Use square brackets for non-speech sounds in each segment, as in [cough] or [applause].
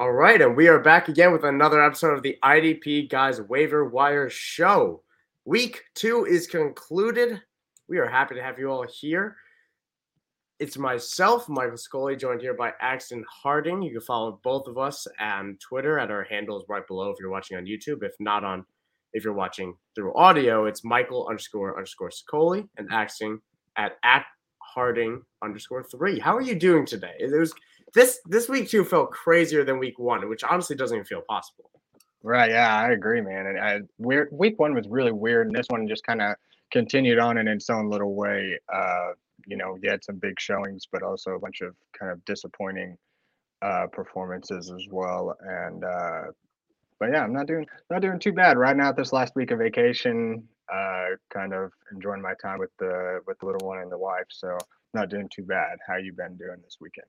All right, and we are back again with another episode of the IDP Guys Waiver Wire Show. Week two is concluded. We are happy to have you all here. It's myself, Michael Scully, joined here by Axton Harding. You can follow both of us on Twitter at our handles right below if you're watching on YouTube. If not on, if you're watching through audio, it's Michael underscore underscore Scully and Axton at at Harding underscore three. How are you doing today? It was this this week two felt crazier than week one, which honestly doesn't even feel possible. Right. Yeah, I agree, man. And I, weird week one was really weird, and this one just kind of continued on in its own little way. Uh, you know, you had some big showings, but also a bunch of kind of disappointing uh, performances as well. And uh, but yeah, I'm not doing not doing too bad right now. This last week of vacation, uh, kind of enjoying my time with the with the little one and the wife. So not doing too bad. How you been doing this weekend?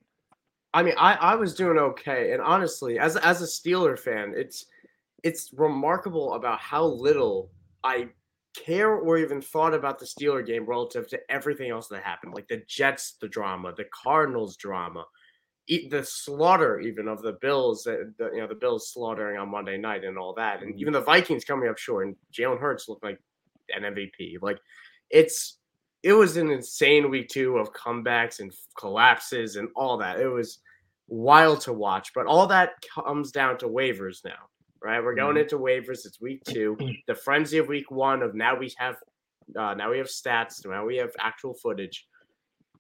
I mean, I, I was doing okay, and honestly, as as a Steeler fan, it's it's remarkable about how little I care or even thought about the Steeler game relative to everything else that happened, like the Jets, the drama, the Cardinals drama, the slaughter even of the Bills, the, you know, the Bills slaughtering on Monday night and all that, and mm-hmm. even the Vikings coming up short, and Jalen Hurts looked like an MVP. Like it's it was an insane week two of comebacks and collapses and all that. It was wild to watch, but all that comes down to waivers now, right? We're going mm-hmm. into waivers. It's week two. The frenzy of week one of now we have uh, now we have stats. Now we have actual footage.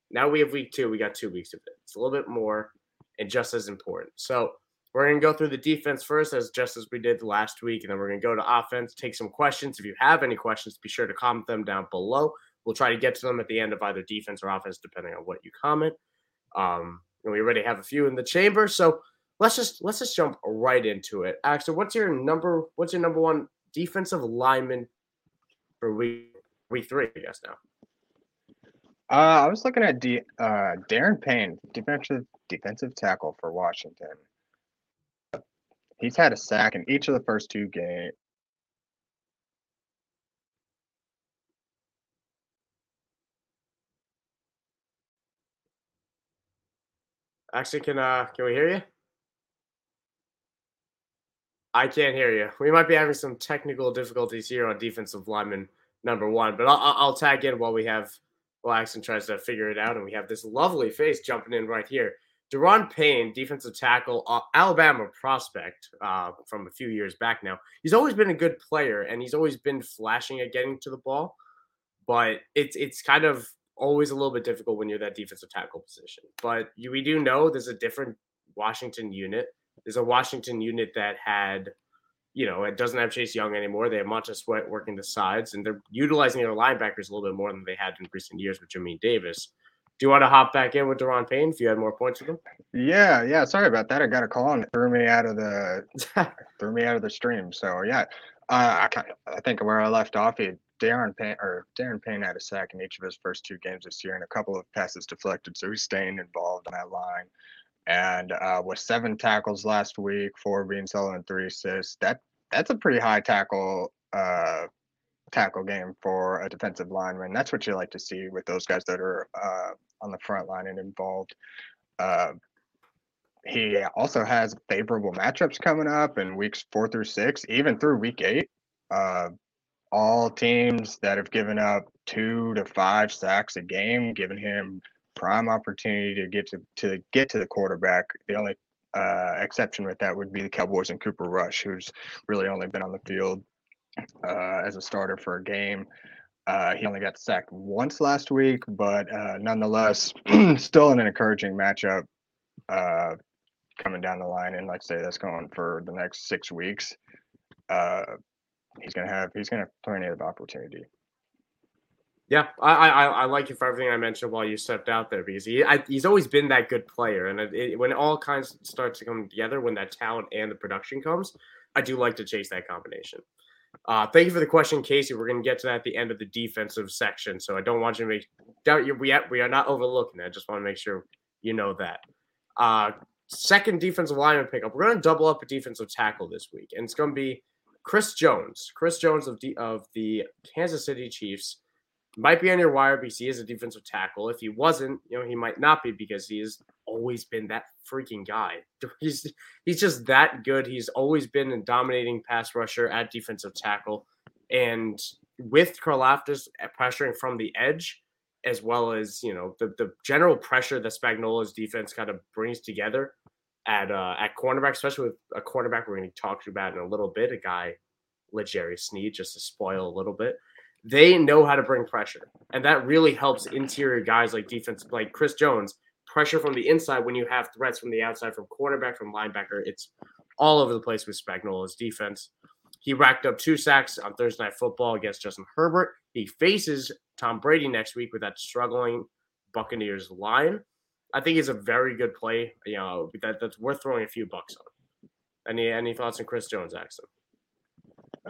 Now we have week two. We got two weeks of it. It's a little bit more and just as important. So we're going to go through the defense first, as just as we did last week, and then we're going to go to offense, take some questions. If you have any questions, be sure to comment them down below. We'll try to get to them at the end of either defense or offense, depending on what you comment. Um, and we already have a few in the chamber, so let's just let's just jump right into it. Actually, what's your number? What's your number one defensive lineman for week week three? I guess now. Uh, I was looking at D, uh, Daron Payne, defensive defensive tackle for Washington. He's had a sack in each of the first two games. Actually, can uh can we hear you? I can't hear you. We might be having some technical difficulties here on defensive lineman number one, but I'll, I'll tag in while we have while Axton tries to figure it out, and we have this lovely face jumping in right here. Daron Payne, defensive tackle, uh, Alabama prospect uh, from a few years back now. He's always been a good player, and he's always been flashing at getting to the ball. But it's it's kind of always a little bit difficult when you're that defensive tackle position. But you, we do know there's a different Washington unit. There's a Washington unit that had, you know, it doesn't have Chase Young anymore. They have Montez Sweat working the sides, and they're utilizing their linebackers a little bit more than they had in recent years with Jamin Davis. Do you want to hop back in with Daron Payne if you had more points with him? Yeah, yeah. Sorry about that. I got a call and threw me out of the [laughs] threw me out of the stream. So yeah, uh, I I think where I left off, he Daron Payne or Daron Payne had a sack in each of his first two games this year and a couple of passes deflected, so he's staying involved on that line. And uh, with seven tackles last week, four being solo and three assists, that that's a pretty high tackle uh, tackle game for a defensive lineman. That's what you like to see with those guys that are uh, on the front line and involved. Uh, he also has favorable matchups coming up in weeks four through six, even through week eight. Uh, all teams that have given up two to five sacks a game, giving him prime opportunity to get to, to get to the quarterback. The only uh, exception with that would be the Cowboys and Cooper Rush, who's really only been on the field uh, as a starter for a game. Uh, he only got sacked once last week, but uh, nonetheless, [clears throat] still an encouraging matchup uh, coming down the line. And I say, that's going for the next six weeks. He's gonna have he's gonna have plenty of opportunity. Yeah, I, I I like you for everything I mentioned while you stepped out there because he I, he's always been that good player, and it, it, when it all kinds starts to come together, when that talent and the production comes, I do like to chase that combination. Uh, thank you for the question, Casey. We're going to get to that at the end of the defensive section, so I don't want you to make doubt you. We we are not overlooking that. I just want to make sure you know that. Uh, second defensive lineman pickup. We're going to double up a defensive tackle this week, and it's going to be Chris Jones. Chris Jones of the of the Kansas City Chiefs might be on your wire because he is a defensive tackle. If he wasn't, you know, he might not be because he is always been that freaking guy. [laughs] He's he's just that good. He's always been a dominating pass rusher at defensive tackle, and with Karlaftis pressuring from the edge, as well as you know the the general pressure that Spagnuolo's defense kind of brings together at uh, at cornerback, especially with a cornerback we're going to talk to about in a little bit, a guy L'Jarius Sneed, just to spoil a little bit. They know how to bring pressure, and that really helps interior guys like defense, like Chris Jones, pressure from the inside when you have threats from the outside, from cornerback, from linebacker. It's all over the place with Spagnuolo's defense. He racked up two sacks on Thursday Night Football against Justin Herbert. He faces Tom Brady next week with that struggling Buccaneers line. I think he's a very good play. You know that that's worth throwing a few bucks on. Any any thoughts on Chris Jones, Axel?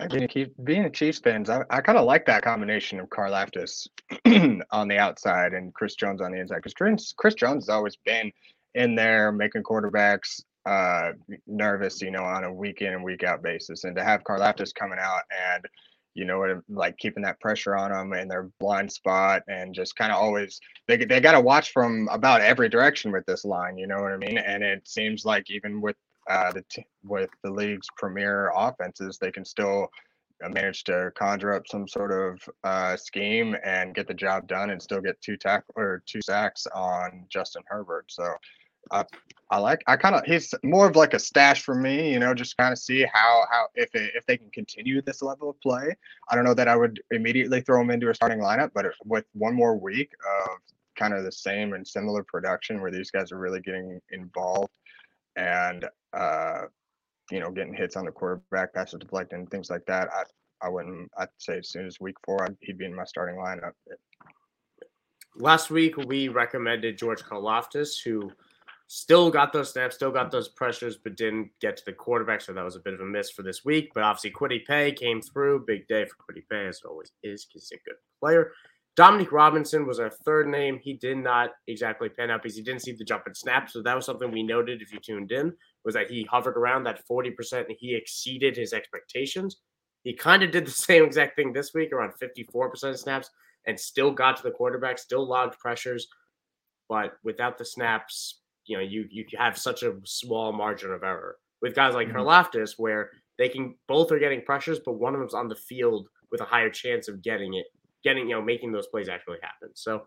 Being a, being a Chiefs fans, I, I kind of like that combination of Karlaftis [clears throat] on the outside and Chris Jones on the inside because Chris, Chris Jones has always been in there making quarterbacks uh, nervous, you know, on a week in and week out basis, and to have Karlaftis coming out and you know, like keeping that pressure on them in their blind spot and just kind of always they they got to watch from about every direction with this line. You know what I mean? And it seems like even with uh, the t- with the league's premier offenses, they can still uh, manage to conjure up some sort of uh, scheme and get the job done and still get two tack or two sacks on Justin Herbert. So I, I like I kind of he's more of like a stash for me, you know, just kind of see how how if it, if they can continue this level of play. I don't know that I would immediately throw him into a starting lineup, but with one more week of kind of the same and similar production where these guys are really getting involved and uh you know getting hits on the quarterback, passes deflected, and things like that, I I wouldn't. I'd say as soon as week four, I'd, he'd be in my starting lineup. Last week we recommended George Karlaftis, who still got those snaps, still got those pressures, but didn't get to the quarterback. So that was a bit of a miss for this week. But obviously, Kwity Paye came through. Big day for Kwity Paye, as it always is, because he's a good player. Dominique Robinson was our third name. He did not exactly pan out because he didn't see the jump and snap. So that was something we noted if you tuned in, was that he hovered around that 40% and he exceeded his expectations. He kind of did the [laughs] same exact thing this week, around 54% of snaps, and still got to the quarterback, still logged pressures. But without the snaps, you know you you have such a small margin of error with guys like mm-hmm. Karlaftis where they can both are getting pressures, but one of them's on the field with a higher chance of getting it, getting you know making those plays actually happen. So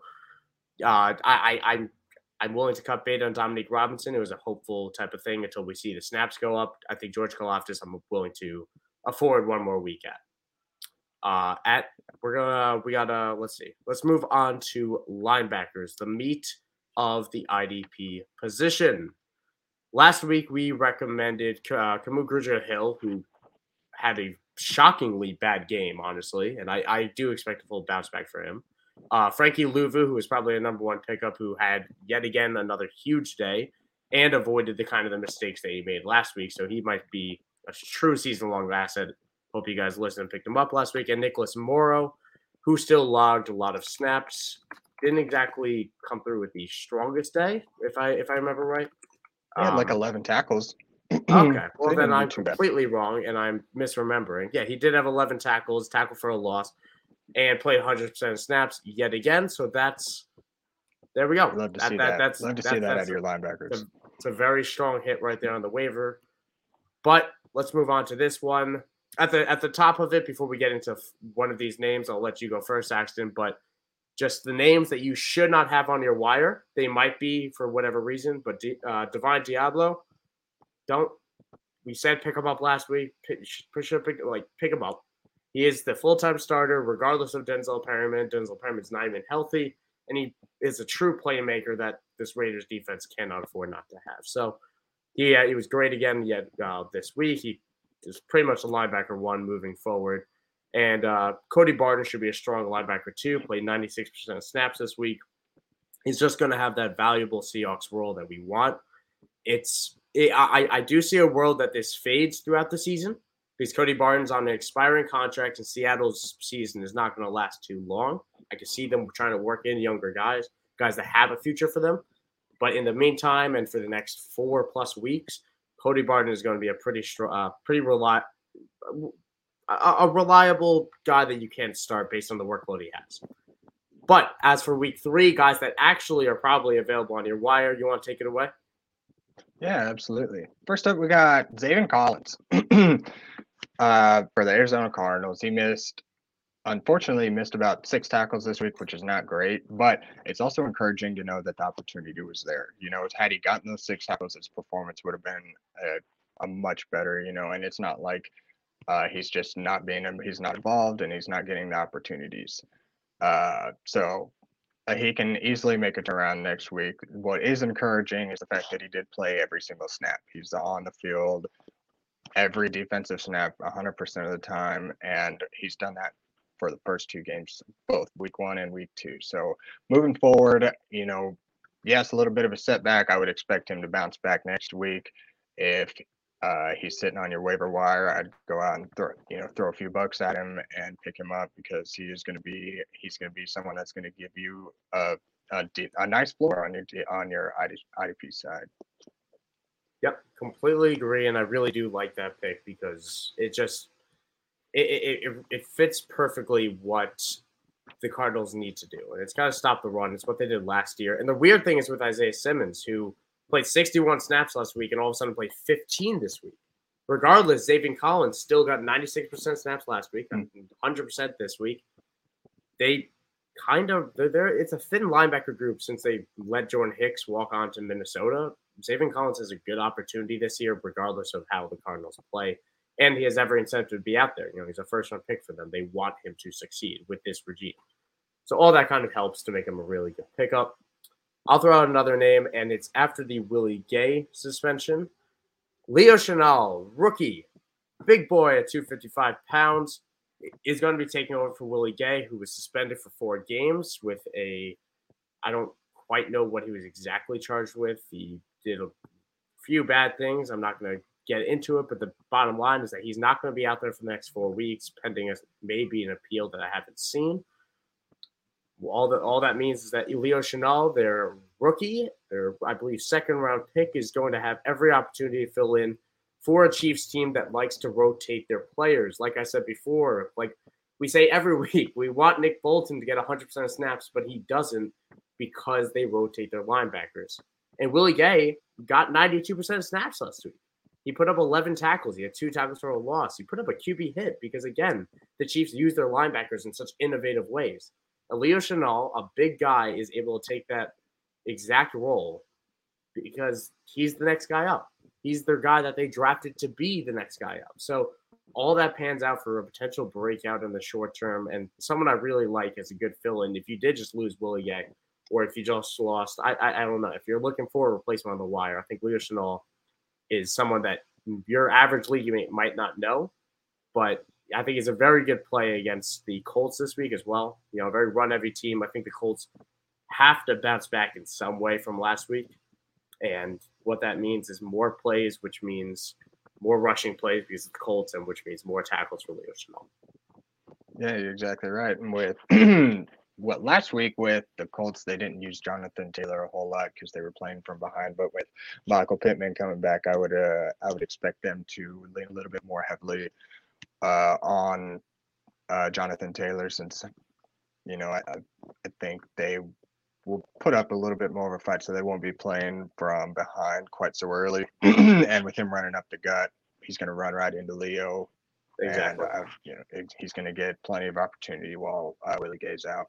uh, I, I I'm I'm willing to cut bait on Dominique Robinson. It was a hopeful type of thing until we see the snaps go up. I think George Karlaftis I'm willing to afford one more week at. Uh, at we're gonna we gotta let's see let's move on to linebackers the meat of the IDP position. Last week, we recommended uh, Kamu Grugier-Hill, who had a shockingly bad game, honestly, and I, I do expect a full bounce back for him. Uh, Frankie Luvu, who was probably a number one pickup, who had yet again another huge day and avoided the kind of the mistakes that he made last week. So he might be a true season long asset. Hope you guys listened and picked him up last week. And Nicholas Morrow, who still logged a lot of snaps, didn't exactly come through with the strongest day, if I if I remember right. He had um, like eleven tackles. okay, [clears throat] well then I'm completely bad. wrong and I'm misremembering. Yeah, he did have eleven tackles, tackle for a loss, and played 100 percent of snaps yet again. So that's there we go. Love to that, see that. that. That's love to see that out of your linebackers. It's a, it's a very strong hit right there on the waiver. But let's move on to this one at the at the top of it before we get into one of these names. I'll let you go first, Axton. But just the names that you should not have on your wire. They might be for whatever reason, but uh, Divine Deablo, don't. We said pick him up last week. Push up, like pick him up. He is the full time starter, regardless of Denzel Perryman. Denzel Perryman's not even healthy, and he is a true playmaker that this Raiders defense cannot afford not to have. So, yeah, he was great again. Yet uh, this week, he is pretty much a linebacker one moving forward. And uh, Cody Barton should be a strong linebacker too. Played 96% of snaps this week. He's just going to have that valuable Seahawks role that we want. It's it, I, I do see a world that this fades throughout the season because Cody Barton's on an expiring contract and Seattle's season is not going to last too long. I can see them trying to work in younger guys, guys that have a future for them. But in the meantime, and for the next four plus weeks, Cody Barton is going to be a pretty strong, uh, pretty reliable a, a, reliable guy that you can't start based on the workload he has. But as for week three, guys that actually are probably available on your wire, you want to take it away? Yeah, absolutely. First up, we got Zaven Collins [clears throat] uh, for the Arizona Cardinals. He missed, unfortunately, missed about six tackles this week, which is not great. But it's also encouraging to know that the opportunity was there. You know, had he gotten those six tackles, his performance would have been a, a much better. You know, and it's not like uh, he's just not being he's not involved and he's not getting the opportunities. Uh, so uh, he can easily make a turnaround next week. What is encouraging is the fact that he did play every single snap. He's on the field every defensive snap 100% of the time, and he's done that for the first two games, both week one and week two. So moving forward, you know, yes, a little bit of a setback. I would expect him to bounce back next week. If uh, he's sitting on your waiver wire, I'd go out and throw, you know, throw a few bucks at him and pick him up because he is going to be, he's going to be someone that's going to give you a, a, a, nice floor on your on your IDP side. Yep, completely agree, and I really do like that pick because it just it it, it fits perfectly what the Cardinals need to do, and it's got to stop the run. It's what they did last year. And the weird thing is with Isaiah Simmons, who played 61 snaps last week and all of a sudden played 15 this week. Regardless, Zaven Collins still got 96% snaps last week, 100% this week. They kind of they're there. It's a thin linebacker group since they let Jordan Hicks walk on to Minnesota. Zaven Collins has a good opportunity this year, regardless of how the Cardinals play. And he has every incentive to be out there. You know, he's a first round pick for them. They want him to succeed with this regime. So all that kind of helps to make him a really good pickup. I'll throw out another name, and it's after the Willie Gay suspension. Leo Chenal, rookie, big boy at 255 pounds, is going to be taking over for Willie Gay, who was suspended for four games with a, I don't quite know what he was exactly charged with. He did a few bad things. I'm not going to get into it, but the bottom line is that he's not going to be out there for the next four weeks, pending a, maybe an appeal that I haven't seen. All that all that means is that Leo Chenal, their rookie, their I believe second round pick, is going to have every opportunity to fill in for a Chiefs team that likes to rotate their players. Like I said before, like we say every [laughs] week, we want Nick Bolton to get 100% of snaps, but he doesn't because they rotate their linebackers. And Willie Gay got 92% of snaps last week. He put up 11 tackles. He had two tackles for a loss. He put up a QB hit because, again, the Chiefs use their linebackers in such innovative ways. Leo Chenal, a big guy, is able to take that exact role because he's the next guy up. He's their guy that they drafted to be the next guy up. So all that pans out for a potential breakout in the short term and someone I really like as a good fill in. If you did just lose Willie Gay, or if you just lost, I, I, I don't know. If you're looking for a replacement on the wire, I think Leo Chenal is someone that your average league might not know, but I think he's a very good play against the Colts this week as well. You know, very run heavy team. I think the Colts have to bounce back in some way from last week. And what that means is more plays, which means more rushing plays because of the Colts, and which means more tackles for Leo Chenal. Yeah, you're exactly right. And with [clears throat] what last week with the Colts, they didn't use Jonathan Taylor a whole lot because they were playing from behind. But with Michael Pittman coming back, I would uh, I would expect them to lean a little bit more heavily uh, on uh, Jonathan Taylor since you know I I think they will put up a little bit more of a fight, so they won't be playing from behind quite so early. [clears throat] and with him running up the gut, he's going to run right into Leo. Exactly. And, uh, you know, he's going to get plenty of opportunity while uh, Willie Gay's out.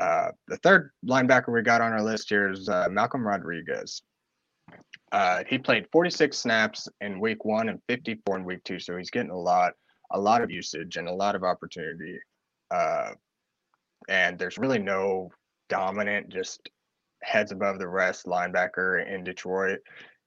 Uh, the third linebacker we got on our list here is uh, Malcolm Rodriguez. Uh, he played 46 snaps in week one and 54 in week two, so he's getting a lot, a lot of usage and a lot of opportunity. Uh, and there's really no dominant, just heads above the rest linebacker in Detroit.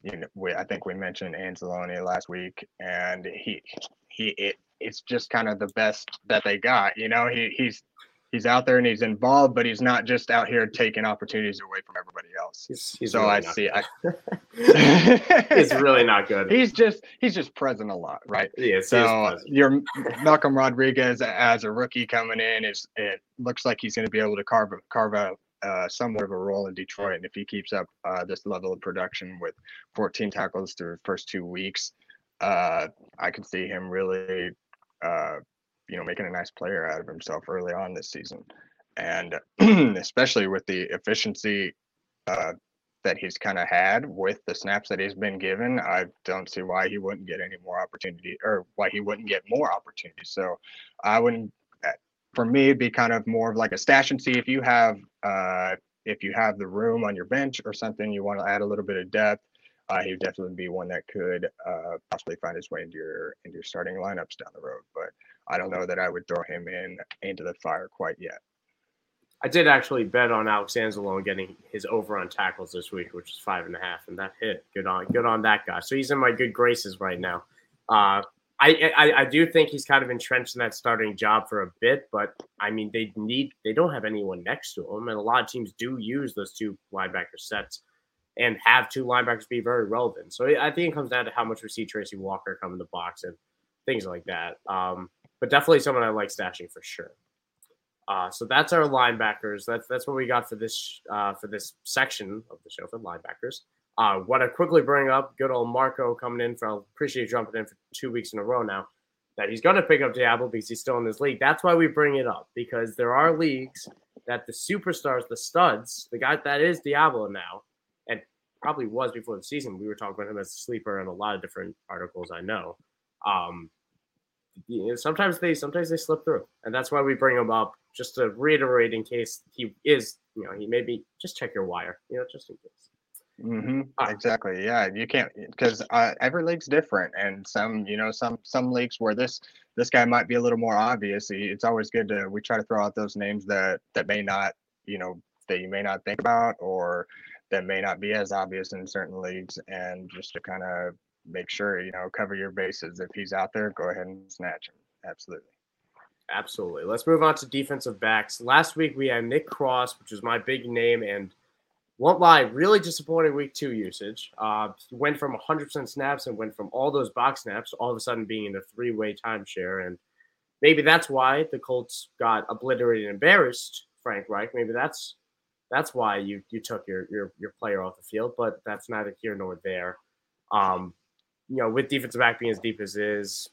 You know, we, I think we mentioned Anzalone last week, and he he it, it's just kind of the best that they got. You know, he he's he's out there and he's involved, but he's not just out here taking opportunities away from everybody else. He's, he's so really I see. I, it's [laughs] really not good. He's just he's just present a lot, right? Yeah. So your Malcolm Rodriguez as a rookie coming in is it looks like he's going to be able to carve carve out uh, somewhat of a role in Detroit, and if he keeps up uh, this level of production with 14 tackles through the first two weeks, uh, I could see him really uh, you know, making a nice player out of himself early on this season. and [clears throat] especially with the efficiency uh, that he's kind of had with the snaps that he's been given, I don't see why he wouldn't get any more opportunity or why he wouldn't get more opportunities. So I wouldn't, uh, for me, it'd be kind of more of like a stash and see if you have, uh, if you have the room on your bench or something, you want to add a little bit of depth. Uh, he would definitely be one that could uh, possibly find his way into your into your starting lineups down the road. But I don't know that I would throw him in into the fire quite yet. I did actually bet on Alex Anzalone getting his over on tackles this week, which is five and a half, and that hit. Good on, good on that guy. So he's in my good graces right now. Uh, I, I, I do think he's kind of entrenched in that starting job for a bit, but I mean they need they don't have anyone next to him, and a lot of teams do use those two linebacker sets and have two linebackers be very relevant. So I think it comes down to how much we see Tracy Walker come in the box and things like that. Um, but definitely someone I like stashing for sure. Uh, so that's our linebackers. That's that's what we got for this uh, for this section of the show for linebackers. Uh, what I quickly bring up, good old Marco coming in for. I appreciate jumping in for two weeks in a row now. That he's going to pick up Deablo because he's still in this league. That's why we bring it up because there are leagues that the superstars, the studs, the guy that is Deablo now, and probably was before the season. We were talking about him as a sleeper in a lot of different articles. I know. Um, you know, sometimes they sometimes they slip through, and that's why we bring him up just to reiterate in case he is, you know, he maybe just check your wire, you know, just in case. Mm-hmm. Uh, exactly. Yeah, you can't because uh, every league's different, and some, you know, some some leagues where this this guy might be a little more obvious. It's always good to we try to throw out those names that that may not, you know, that you may not think about or that may not be as obvious in certain leagues, and just to kind of make sure you know cover your bases. If he's out there, go ahead and snatch him. Absolutely. Absolutely. Let's move on to defensive backs. Last week we had Nick Cross, which was my big name, and won't lie, really disappointing week two usage. Uh, went from 100% snaps and went from all those box snaps all of a sudden being in a three way timeshare. And maybe that's why the Colts got obliterated and embarrassed Frank Reich. Maybe that's that's why you you took your your your player off the field, but that's neither here nor there. Um, you know, with defensive back being as deep as is,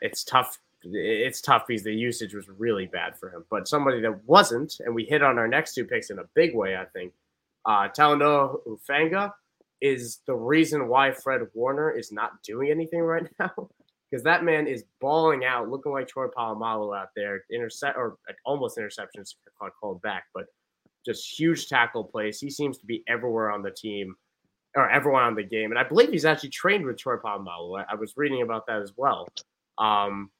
it's tough it's tough because the usage was really bad for him. But somebody that wasn't, and we hit on our next two picks in a big way, I think. Uh, Talanoa Hufanga is the reason why Fred Warner is not doing anything right [laughs] now. Because that man is balling out, looking like Troy Polamalu out there, intercept or almost interceptions called back, but just huge tackle plays. He seems to be everywhere on the team or everyone on the game. And I believe he's actually trained with Troy Polamalu. I, I was reading about that as well. Um,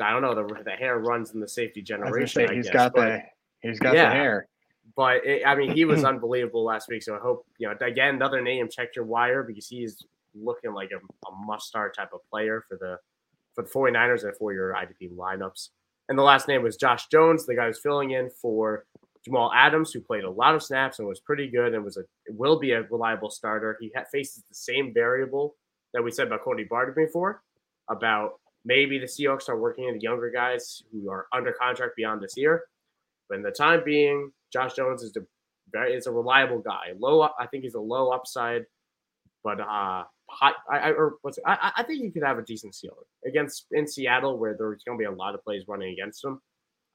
I don't know the the hair runs in the safety generation. Say, he's guess, got but, the he's got yeah, the hair. But it, I mean, he was [clears throat] unbelievable last week. So I hope you know again another name. Check your wire because he's looking like a, a must start type of player for the for the 49ers and for your IDP lineups. And the last name was Josh Jones, the guy who's filling in for Jamal Adams, who played a lot of snaps and was pretty good and was a will be a reliable starter. He ha- faces the same variable that we said about Cody Barton before about Maybe the Seahawks are working in the younger guys who are under contract beyond this year. But in the time being, Josh Jones is a is a reliable guy. Low, I think he's a low upside, but uh, high. I, or what's it, I, I think he could have a decent ceiling against in Seattle, where there's going to be a lot of plays running against him.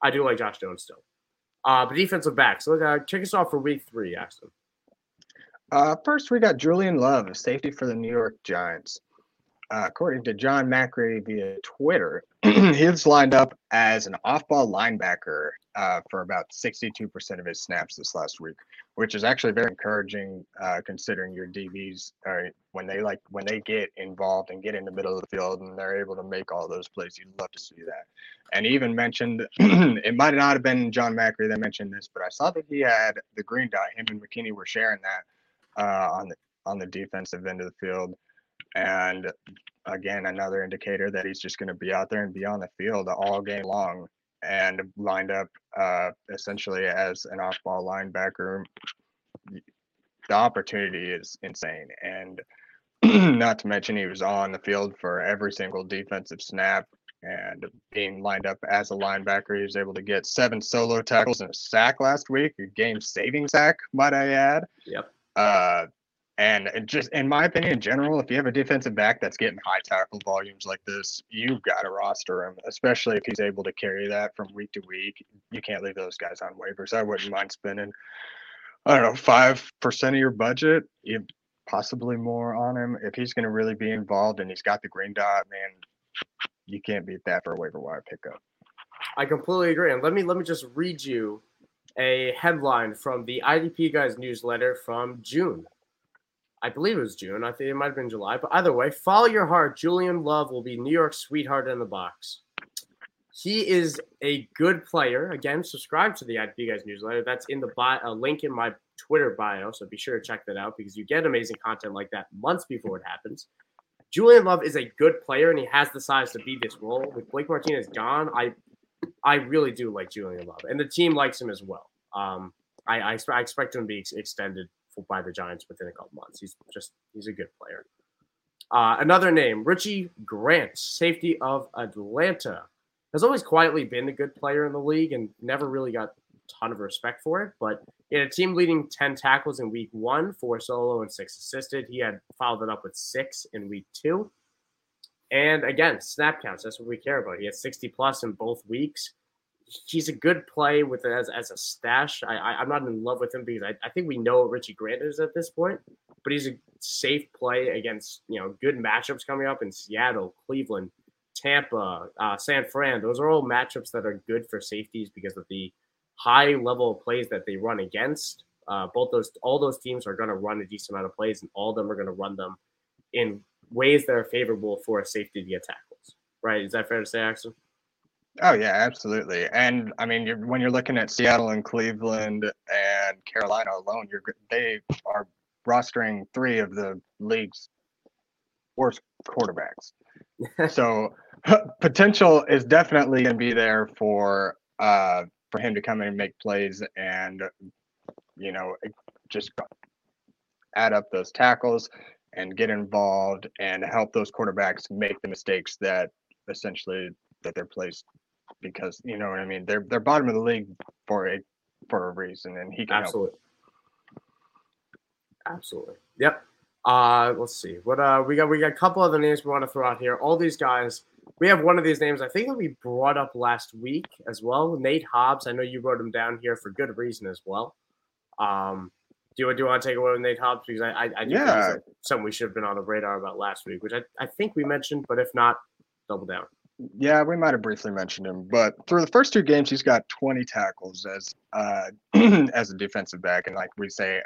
I do like Josh Jones still. Uh, but defensive backs. So uh, kick us off for week three, Axton. Uh, first, we got Julian Love, a safety for the New York Giants uh, according to John Macri via Twitter, [clears throat] he's lined up as an off-ball linebacker uh, for about 62% of his snaps this last week, which is actually very encouraging uh, considering your DBs are when they like when they get involved and get in the middle of the field and they're able to make all those plays. You'd love to see that. And even mentioned [clears throat] it might not have been John Macri that mentioned this, but I saw that he had the green dot. Him and McKinney were sharing that uh, on the on the defensive end of the field. And again, another indicator that he's just going to be out there and be on the field all game long and lined up uh, essentially as an off ball linebacker. The opportunity is insane. And [clears throat] not to mention, he was on the field for every single defensive snap and being lined up as a linebacker. He was able to get seven solo tackles and a sack last week, a game saving sack, might I add. Yep. Uh, And just in my opinion, in general, if you have a defensive back that's getting high tackle volumes like this, you've got to roster him, especially if he's able to carry that from week to week. You can't leave those guys on waivers. I wouldn't mind spending, I don't know, five percent of your budget, possibly more on him if he's going to really be involved and he's got the green dot. Man, you can't beat that for a waiver wire pickup. I completely agree. And let me let me just read you a headline from the IDP guys newsletter from June. I believe it was June. I think it might have been July. But either way, follow your heart. Julian Love will be New York's sweetheart in the box. He is a good player. Again, subscribe to the IDP guys newsletter. That's in the bio, a link in my Twitter bio. So be sure to check that out because you get amazing content like that months before it happens. Julian Love is a good player and he has the size to be this role. With Blake Martinez gone, I I really do like Julian Love, and the team likes him as well. Um, I, I, I expect him to be ex- extended by the Giants within a couple months. He's just he's a good player. Uh, another name, Richie Grant, safety of Atlanta, has always quietly been a good player in the league and never really got a ton of respect for it. But in a team leading 10 tackles in week one, four solo and six assisted, he had followed it up with six in week two. And again, snap counts. That's what we care about. He had 60 plus in both weeks. He's a good play with as, as a stash. I, I, am not in love with him because I, I think we know what Richie Grant is at this point, but he's a safe play against, you know, good matchups coming up in Seattle, Cleveland, Tampa, uh, San Fran. Those are all matchups that are good for safeties because of the high level of plays that they run against. Uh, both those, all those teams are going to run a decent amount of plays, and all of them are going to run them in ways that are favorable for a safety to get tackles. Right? Is that fair to say, Axel? Oh yeah, absolutely. And I mean, you're, when you're looking at Seattle and Cleveland and Carolina alone, you're they are rostering three of the league's worst quarterbacks. [laughs] so potential is definitely going to be there for uh, for him to come in and make plays and you know just add up those tackles and get involved and help those quarterbacks make the mistakes that essentially that they're placed because you know what I mean. They're they're bottom of the league for a for a reason, and he can absolutely, help. absolutely, yep. Uh, let's see what uh we got. We got a couple other names we want to throw out here. All these guys. We have one of these names I think that we brought up last week as well. Nate Hobbs. I know you wrote him down here for good reason as well. Um, do you, do you want to take away with Nate Hobbs? Because I, I, I yeah. something we should have been on the radar about last week, which I, I think we mentioned, but if not, double down. Yeah, we might have briefly mentioned him, but through the first two games, he's got 20 tackles as uh, [clears throat] as a defensive back, and like we say,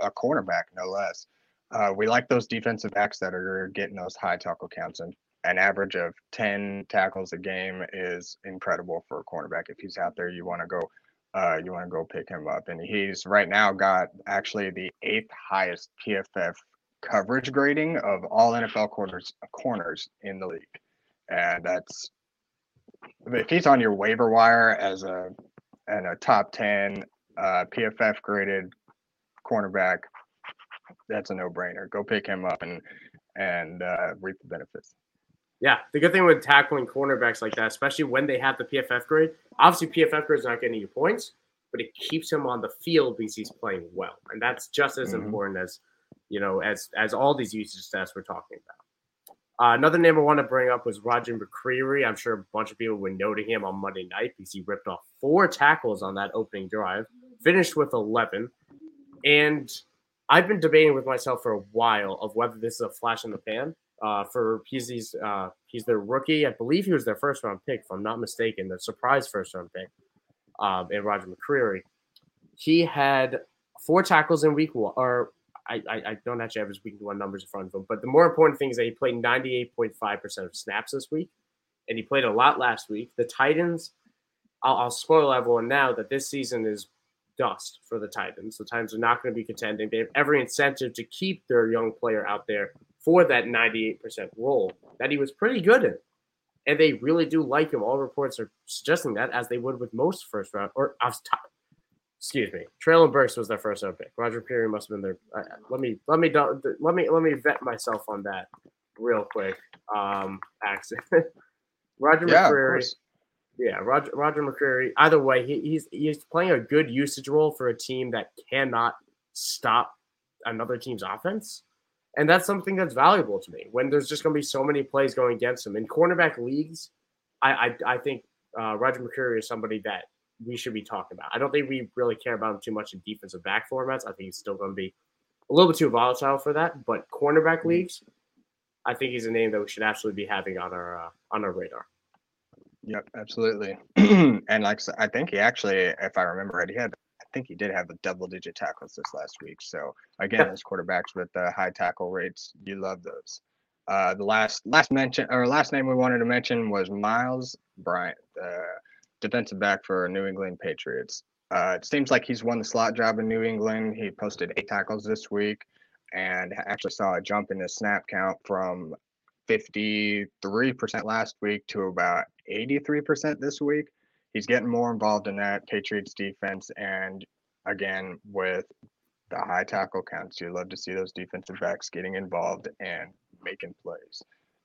a cornerback, no less. Uh, we like those defensive backs that are getting those high tackle counts, and an average of 10 tackles a game is incredible for a cornerback. If he's out there, you want to go uh, you want to go pick him up. And he's right now got actually the eighth highest PFF coverage grading of all NFL corners corners in the league, and that's if he's on your waiver wire as a and a top ten uh, PFF graded cornerback, that's a no brainer. Go pick him up and and uh, reap the benefits. Yeah, the good thing with tackling cornerbacks like that, especially when they have the PFF grade, obviously PFF grade is not getting you points, but it keeps him on the field because he's playing well, and that's just as mm-hmm. important as you know as as all these usage stats we're talking about. Uh, another name I want to bring up was Roger McCreary. I'm sure a bunch of people would know to him on Monday night because he ripped off four tackles on that opening drive, finished with 11, and I've been debating with myself for a while of whether this is a flash in the pan uh, for he's he's uh, he's their rookie. I believe he was their first round pick, if I'm not mistaken, the surprise first round pick. Um, and Roger McCreary, he had four tackles in week one, or I, I, don't actually have his week one numbers in front of him, but the more important thing is that he played 98.5% of snaps this week, and he played a lot last week. The Titans, I'll, I'll spoil everyone now that this season is dust for the Titans. The Titans are not going to be contending. They have every incentive to keep their young player out there for that 98% role that he was pretty good in. And they really do like him. All reports are suggesting that, as they would with most first round or excuse me, Treylon Burks was their first round pick. Roger Perry must have been their. Uh, let me let me let me let me vet myself on that real quick. Um, accent. [laughs] Roger yeah, McCreary. Yeah, Roger Roger McCreary. Either way, he, he's he's playing a good usage role for a team that cannot stop another team's offense. And that's something that's valuable to me when there's just going to be so many plays going against him. In cornerback leagues, I, I, I think uh, Roger McCreary is somebody that we should be talking about. I don't think we really care about him too much in defensive back formats. I think he's still going to be a little bit too volatile for that. But cornerback mm-hmm. leagues, I think he's a name that we should absolutely be having on our uh, on our radar. Yep, absolutely. [clears throat] and like I think he actually, if I remember right, he had I think he did have a double digit tackles this last week. So again, as quarterbacks with the high tackle rates, you love those. Uh, the last last mention or last name we wanted to mention was Miles Bryant, the defensive back for New England Patriots. Uh, it seems like he's won the slot job in New England. He posted eight tackles this week and actually saw a jump in his snap count from 53% last week to about 83% this week. He's getting more involved in that Patriots defense. And again, with the high tackle counts, you love to see those defensive backs getting involved and making plays.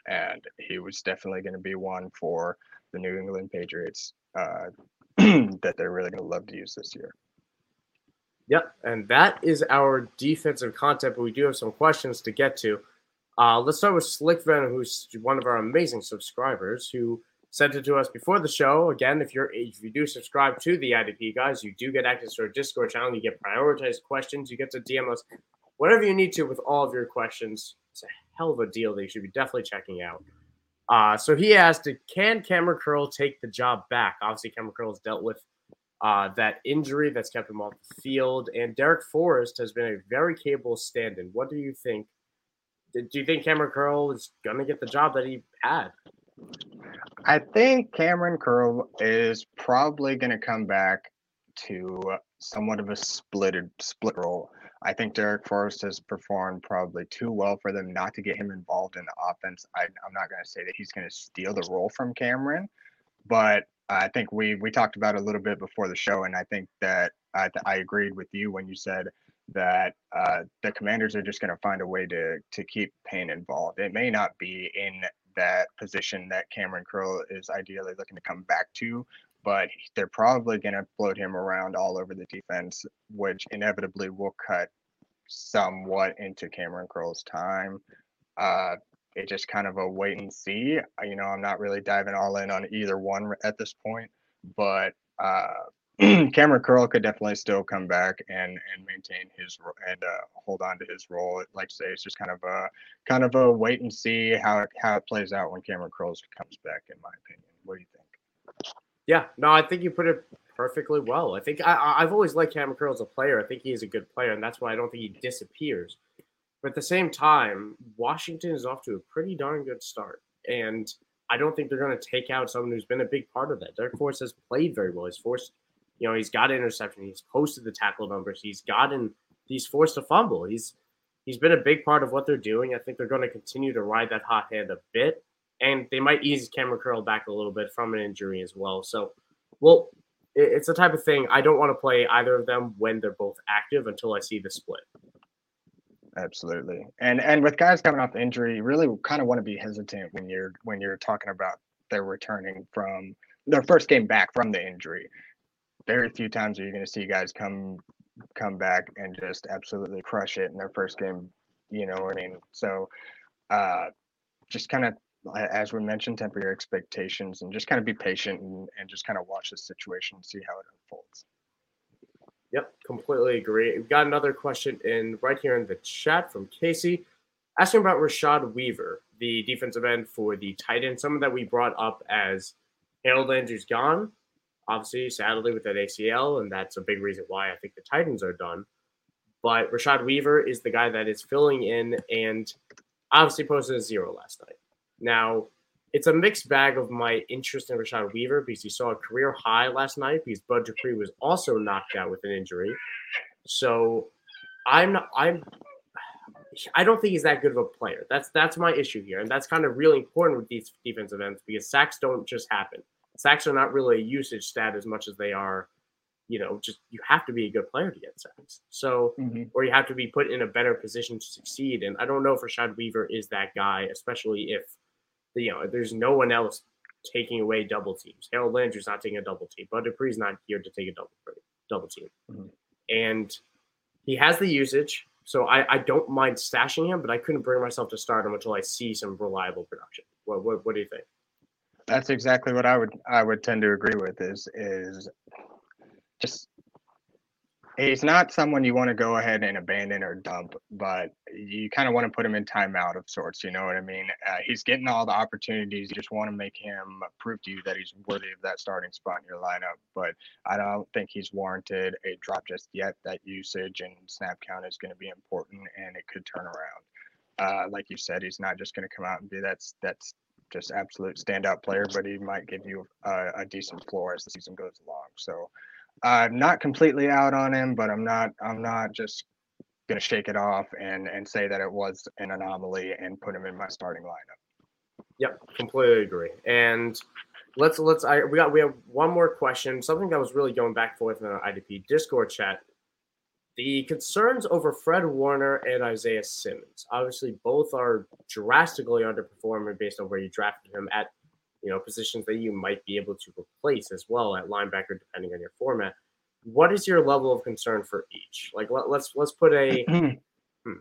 And he was definitely going to be one for the New England Patriots uh, [clears throat] that they're really going to love to use this year. Yep, and that is our defensive content, but we do have some questions to get to. Uh, let's start with Slick Venom, who's one of our amazing subscribers, who sent it to us before the show. Again, if you're if you do subscribe to the IDP guys, you do get access to our Discord channel. You get prioritized questions. You get to DM us whatever you need to with all of your questions. It's a hell of a deal that you should be definitely checking out. Uh, so he asked, can Kamren Curl take the job back? Obviously, Kamren Curl has dealt with uh, that injury that's kept him off the field, and Darrick Forrest has been a very capable stand-in. What do you think? Do you think Kamren Curl is going to get the job that he had? I think Kamren Curl is probably going to come back to somewhat of a split split role. I think Darrick Forrest has performed probably too well for them not to get him involved in the offense. I, am not going to say that he's going to steal the role from Kamren, but I think we we talked about a little bit before the show, and I think that I, I agreed with you when you said that uh, the Commanders are just going to find a way to to keep Payne involved. It may not be in that position that Kamren Curl is ideally looking to come back to, but they're probably going to float him around all over the defense, which inevitably will cut somewhat into Kamren Curl's time. Uh, it's just kind of a wait and see. You know, I'm not really diving all in on either one at this point, but uh, [clears throat] Kamren Curl could definitely still come back and and maintain his and uh, hold on to his role. Like I say, it's just kind of a kind of a wait and see how it, how it plays out when Kamren Curl comes back. In my opinion, what do you think? Yeah, no, I think you put it perfectly well. I think I, I've always liked Kamren Curl as a player. I think he is a good player, and that's why I don't think he disappears. But at the same time, Washington is off to a pretty darn good start, and I don't think they're going to take out someone who's been a big part of that. Darrick Forrest has played very well. He's forced, you know, he's got interception. He's posted the tackle numbers. He's gotten, he's forced to fumble. He's he's been a big part of what they're doing. I think they're going to continue to ride that hot hand a bit and they might ease Kamren Curl back a little bit from an injury as well. So, well, it's the type of thing I don't want to play either of them when they're both active until I see the split. Absolutely, and and with guys coming off injury, you really kind of want to be hesitant when you're when you're talking about they're returning from their first game back from the injury. Very few times are you going to see guys come come back and just absolutely crush it in their first game. You know what I mean? So, uh, just kind of as we mentioned, temper your expectations and just kind of be patient and, and just kind of watch the situation and see how it unfolds. Yep, completely agree. We've got another question in right here in the chat from Casey asking about Rashad Weaver, the defensive end for the Titans. Someone that we brought up as Harold Landry's gone, obviously, sadly, with that ACL, and that's a big reason why I think the Titans are done. But Rashad Weaver is the guy that is filling in and obviously posted a zero last night. Now, it's a mixed bag of my interest in Rashad Weaver because he saw a career high last night because Bud Dupree was also knocked out with an injury. So I'm not, I'm I don't think he's that good of a player. That's that's my issue here, and that's kind of really important with these defensive ends because sacks don't just happen. Sacks are not really a usage stat as much as they are, you know, just you have to be a good player to get sacks. So, mm-hmm. or you have to be put in a better position to succeed. And I don't know if Rashad Weaver is that guy, especially if you know, there's no one else taking away double teams. Harold Landry's not taking a double team. Bud Dupree's not here to take a double double team. Mm-hmm. And he has the usage. So I, I don't mind stashing him, but I couldn't bring myself to start him until I see some reliable production. What what, what do you think? That's exactly what I would I would tend to agree with. Is is just he's not someone you want to go ahead and abandon or dump, but you kind of want to put him in timeout of sorts. You know what I mean? Uh, he's getting all the opportunities. You just want to make him prove to you that he's worthy of that starting spot in your lineup. But I don't think he's warranted a drop just yet. That usage and snap count is going to be important, and it could turn around. Uh, like you said, he's not just going to come out and be that's that's just absolute standout player, but he might give you a, a decent floor as the season goes along. So I'm not completely out on him, but I'm not I'm not just gonna shake it off and and say that it was an anomaly and put him in my starting lineup. Yep, completely agree. And let's let's I we got we have one more question, something that was really going back and forth in our IDP Discord chat. The concerns over Fred Warner and Isaiah Simmons. Obviously, both are drastically underperforming based on where you drafted him at you know, positions that you might be able to replace as well at linebacker, depending on your format. What is your level of concern for each? Like, let, us let's, let's put a [clears throat] hmm,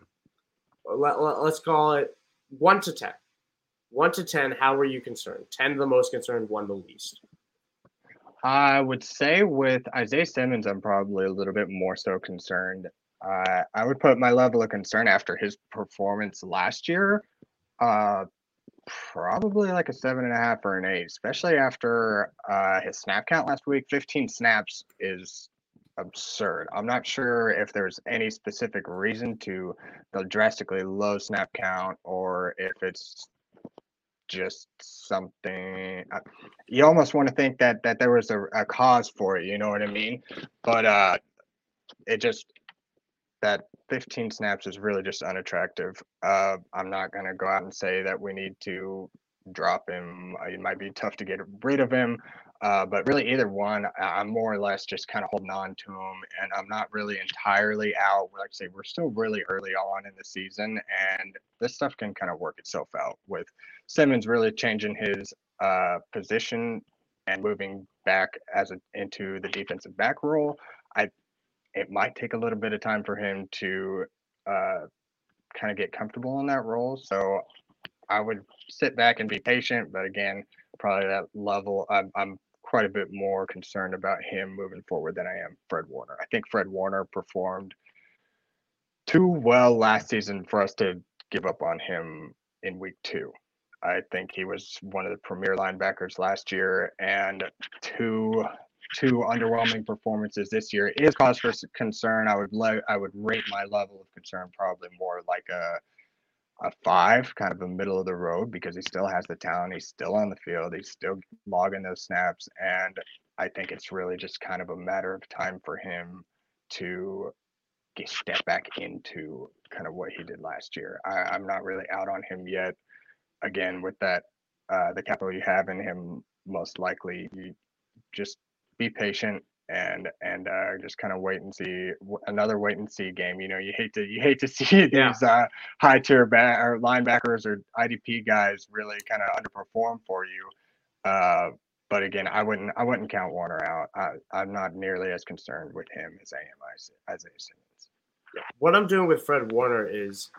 let, let, let's call it one to ten. One to ten, how are you concerned? Ten the most concerned, one the least. I would say with Isaiah Simmons, I'm probably a little bit more so concerned. Uh, I would put my level of concern after his performance last year uh, probably like a seven and a half or an eight, especially after uh, his snap count last week. 15 snaps is absurd. I'm not sure if there's any specific reason to the drastically low snap count or if it's just something uh, you almost want to think that that there was a, a cause for it you know what i mean but uh it just that 15 snaps is really just unattractive. Uh, I'm not going to go out and say that we need to drop him. Uh, it might be tough to get rid of him, uh, but really either one, I'm more or less just kind of holding on to him, and I'm not really entirely out. Like I say, we're still really early on in the season, and this stuff can kind of work itself out with Simmons really changing his uh, position and moving back as a, into the defensive back role. I it might take a little bit of time for him to uh, kind of get comfortable in that role. So I would sit back and be patient. But again, probably that level, I'm, I'm quite a bit more concerned about him moving forward than I am Fred Warner. I think Fred Warner performed too well last season for us to give up on him in week two. I think he was one of the premier linebackers last year, and too two underwhelming performances this year is cause for concern. I would I would rate my level of concern probably more like a a five, kind of a middle of the road, because he still has the talent. He's still on the field. He's still logging those snaps, and I think it's really just kind of a matter of time for him to get step back into kind of what he did last year. I, I'm not really out on him yet. Again, with that, uh, the capital you have in him, most likely you just be patient and and uh, just kind of wait and see another wait and see game. You know, you hate to you hate to [laughs] see these yeah. uh, high tier back or linebackers or IDP guys really kind of underperform for you. Uh, but again, I wouldn't I wouldn't count Warner out. I, I'm not nearly as concerned with him as I am Isaiah Simmons. What I'm doing with Fred Warner is,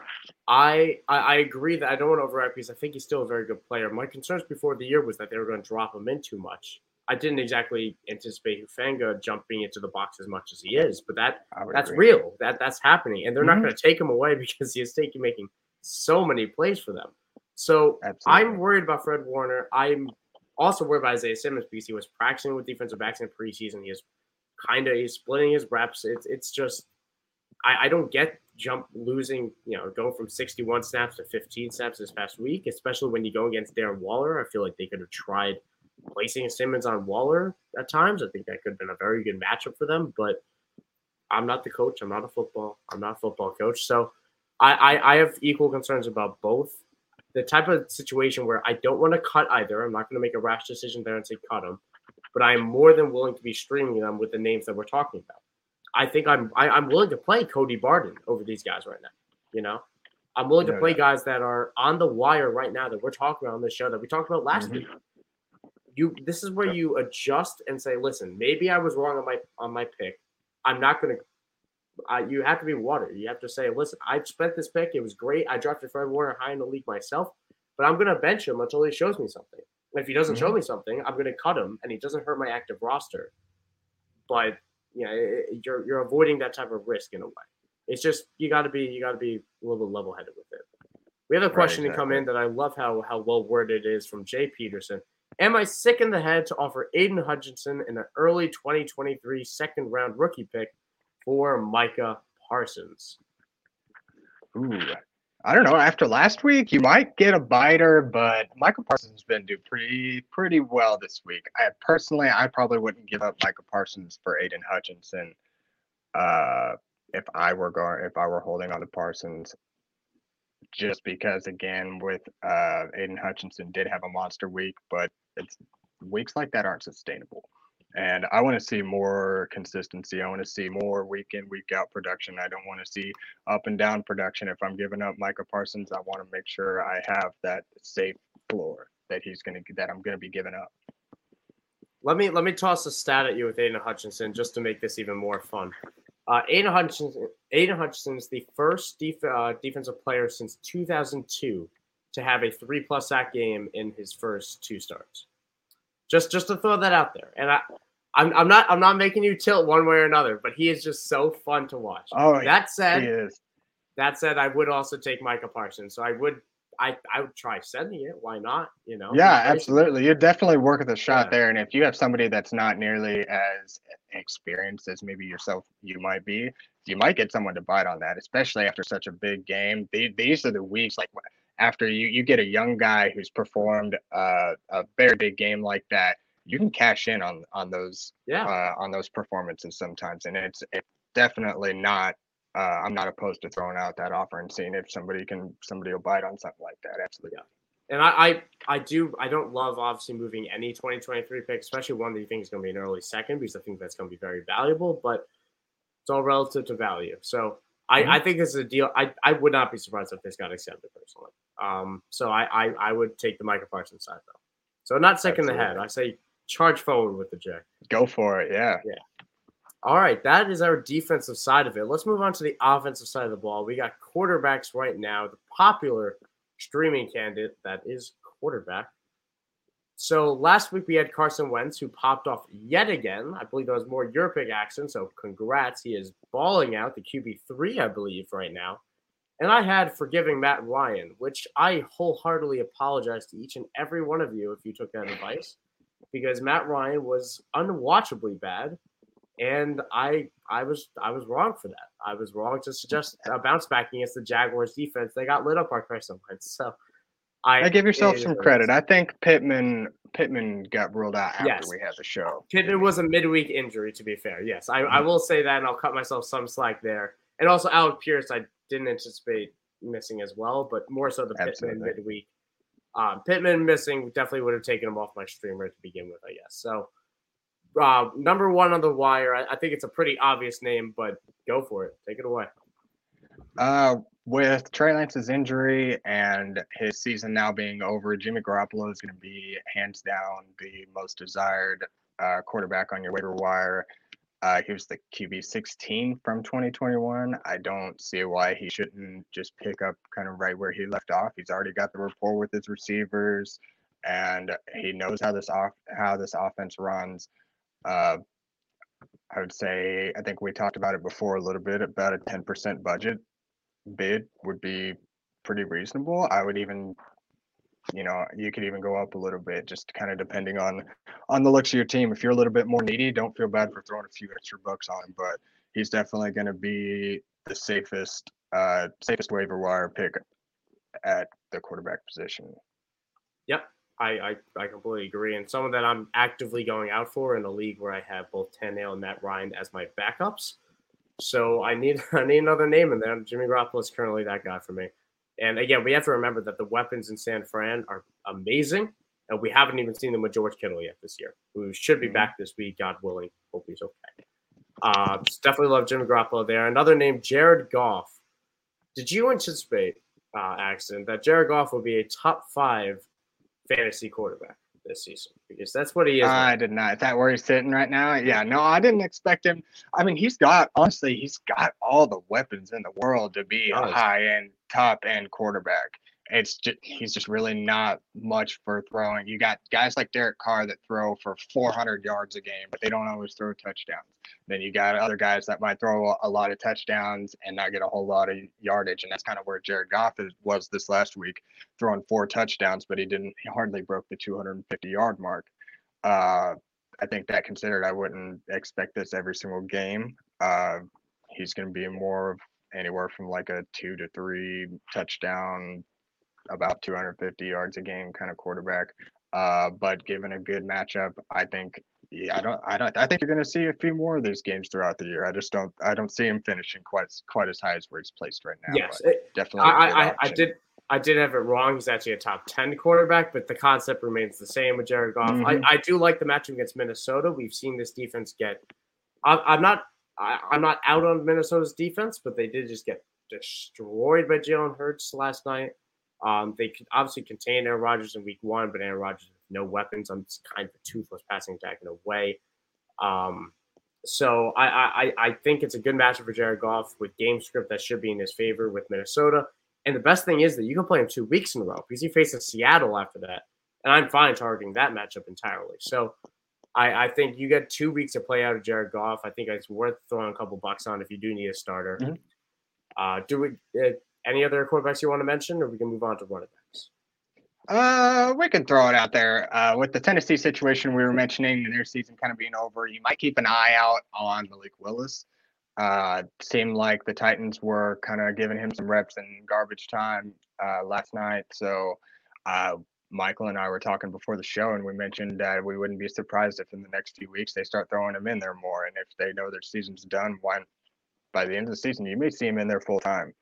I, I I agree that I don't want to overreact because I think he's still a very good player. My concerns before the year was that they were going to drop him in too much I didn't exactly anticipate Hufanga jumping into the box as much as he is, but that that's agree. real. That that's happening, and they're mm-hmm. not going to take him away [laughs] because he is taking making so many plays for them. So Absolutely. I'm worried about Fred Warner. I'm also worried about Isaiah Simmons because he was practicing with defensive backs in the preseason. He is kind of he's splitting his reps. It's it's just I, I don't get jump losing, you know, going from 61 snaps to 15 snaps this past week, especially when you go against Darren Waller. I feel like they could have tried – placing Simmons on Waller at times. I think that could have been a very good matchup for them. But I'm not the coach. I'm not a football. I'm not a football coach. So I, I, I have equal concerns about both. The type of situation where I don't want to cut either. I'm not going to make a rash decision there and say cut them, but I am more than willing to be streaming them with the names that we're talking about. I think I'm I, am i am willing to play Cody Barton over these guys right now. You know, I'm willing to play guys that are on the wire right now that we're talking about on this show that we talked about last mm-hmm. week you this is where you adjust and say, listen, maybe I was wrong on my on my pick. I'm not going to uh, you have to be water. You have to say, listen, I spent this pick. It was great. I drafted Fred Warner high in the league myself, but I'm going to bench him until he shows me something. And if he doesn't mm-hmm. show me something, I'm going to cut him, and he doesn't hurt my active roster. But you know, it, you're you're avoiding that type of risk in a way. It's just you got to be you got to be a little bit level headed with it. We have a question right, exactly. to come in that I love how how well worded it is from Jay Peterson. Am I sick in the head to offer Aidan Hutchinson in an early 2023 second round rookie pick for Micah Parsons? Ooh, I don't know. After last week, you might get a biter, but Micah Parsons has been doing pretty pretty well this week. I personally, I probably wouldn't give up Micah Parsons for Aidan Hutchinson. Uh, if I were going, if I were holding on to Parsons, just because again with uh, Aidan Hutchinson did have a monster week, but it's weeks like that aren't sustainable. And I want to see more consistency. I want to see more week in, week out production. I don't want to see up and down production. If I'm giving up Micah Parsons, I want to make sure I have that safe floor that he's to that I'm to be giving up. Let me let me toss a stat at you with Aidan Hutchinson just to make this even more fun. Uh, Aidan Hutchinson, Aidan Hutchinson is the first def- uh, defensive player since 2002 to have a three plus sack game in his first two starts. Just just to throw that out there, and I. I'm, I'm not I'm not making you tilt one way or another, but he is just so fun to watch. Oh, that said, that said, I would also take Micah Parsons. So I would I I would try sending it. Why not? You know. Yeah, absolutely. You're definitely working the shot yeah. there, and if you have somebody that's not nearly as experienced as maybe yourself you might be, you might get someone to bite on that, especially after such a big game. These are the weeks like after you you get a young guy who's performed uh, a very big game like that. You can cash in on on those yeah uh, on those performances sometimes, and it's it's definitely not uh, I'm not opposed to throwing out that offer and seeing if somebody can somebody will bite on something like that. Absolutely. Yeah. And I, I, I do I don't love obviously moving any 2023 pick, especially one that you think is going to be an early second because I think that's going to be very valuable. But it's all relative to value. So I, mm-hmm. I think this is a deal. I, I would not be surprised if this got accepted personally. Um, so I, I, I would take the Micah Parsons side though. So not second Absolutely. ahead. I say charge forward with the J. Go for it. Yeah. Yeah. All right, that is our defensive side of it. Let's move on to the offensive side of the ball. We got quarterbacks right now. The popular streaming candidate that is quarterback. So last week we had Carson Wentz who popped off yet again. I believe that was more your pick action. So congrats. He is balling out the QB3, I believe, right now. And I had forgiving Matt Ryan, which I wholeheartedly apologize to each and every one of you if you took that advice because Matt Ryan was unwatchably bad and I I was I was wrong for that. I was wrong to suggest [laughs] a bounce back against the Jaguars defense. They got lit up by Carson Wentz. So I, I give yourself some credit. I think Pittman Pittman got ruled out after yes. we had the show. Pittman was a midweek injury, to be fair. Yes, I, I mm-hmm. will say that, and I'll cut myself some slack there. And also Alec Pierce, I didn't anticipate missing as well, but more so the Pittman midweek. Um, Pittman missing definitely would have taken him off my streamer to begin with, I guess. So uh, number one on the wire. I, I, think it's a pretty obvious name, but go for it. Take it away. Uh, with Trey Lance's injury and his season now being over, Jimmy Garoppolo is going to be hands down the most desired uh, quarterback on your waiver wire. Uh, he was the QB 16 from 2021. I don't see why he shouldn't just pick up kind of right where he left off. He's already got the rapport with his receivers, and he knows how this off how this offense runs. Uh, I would say I think we talked about it before a little bit about a 10% budget bid would be pretty reasonable. I would even you know you could even go up a little bit just kind of depending on on the looks of your team. If you're a little bit more needy don't feel bad for throwing a few extra bucks on him but he's definitely going to be the safest uh safest waiver wire pick at the quarterback position. Yep I, I, I completely agree. And some of that I'm actively going out for in a league where I have both Tannehill and Matt Ryan as my backups. So I need [laughs] I need another name in there. Jimmy Garoppolo is currently that guy for me. And again, we have to remember that the weapons in San Fran are amazing, and we haven't even seen them with George Kittle yet this year, who should be mm-hmm. back this week, God willing. Hope he's okay. Uh, definitely love Jimmy Garoppolo there. Another name, Jared Goff. Did you anticipate, uh, Axton, that Jared Goff would be a top five fantasy quarterback this season because that's what he is. I did not. Is that where he's sitting right now? Yeah, no, I didn't expect him. I mean, he's got honestly, he's got all the weapons in the world to be a high end, top end quarterback it's just he's just really not much for throwing. You got guys like Derek Carr that throw for 400 yards a game, but they don't always throw touchdowns. Then you got other guys that might throw a lot of touchdowns and not get a whole lot of yardage, and that's kind of where Jared Goff is, was this last week, throwing four touchdowns, but he didn't he hardly broke the 250 yard mark. Uh, I think that considered, I wouldn't expect this every single game. Uh, he's going to be more of anywhere from like a two to three touchdown about 250 yards a game kind of quarterback. Uh, but given a good matchup, I think yeah, I don't, I don't, I think you're going to see a few more of these games throughout the year. I just don't, I don't see him finishing quite quite as high as where he's placed right now. Yes, it, definitely. I, I, I, did, I did have it wrong. He's actually a top ten quarterback, but the concept remains the same with Jared Goff. Mm-hmm. I, I do like the matchup against Minnesota. We've seen this defense get. I, am not, I, I'm not out on Minnesota's defense, but they did just get destroyed by Jalen Hurts last night. Um, they could obviously contain Aaron Rodgers in week one, but Aaron Rodgers with no weapons on kind of a toothless passing attack in a way. Um, so I, I, I think it's a good matchup for Jared Goff with game script that should be in his favor with Minnesota. And the best thing is that you can play him two weeks in a row because he faces Seattle after that. And I'm fine targeting that matchup entirely. So I, I think you get two weeks to play out of Jared Goff. I think it's worth throwing a couple bucks on if you do need a starter. Mm-hmm. Uh, do we? Uh, any other quarterbacks you want to mention, or we can move on to running backs? Uh, we can throw it out there. Uh, with the Tennessee situation we were mentioning, and their season kind of being over, you might keep an eye out on Malik Willis. Uh, seemed like the Titans were kind of giving him some reps in garbage time uh, last night. So, uh, Michael and I were talking before the show, and we mentioned that we wouldn't be surprised if in the next few weeks they start throwing him in there more. And if they know their season's done, why by the end of the season you may see him in there full time.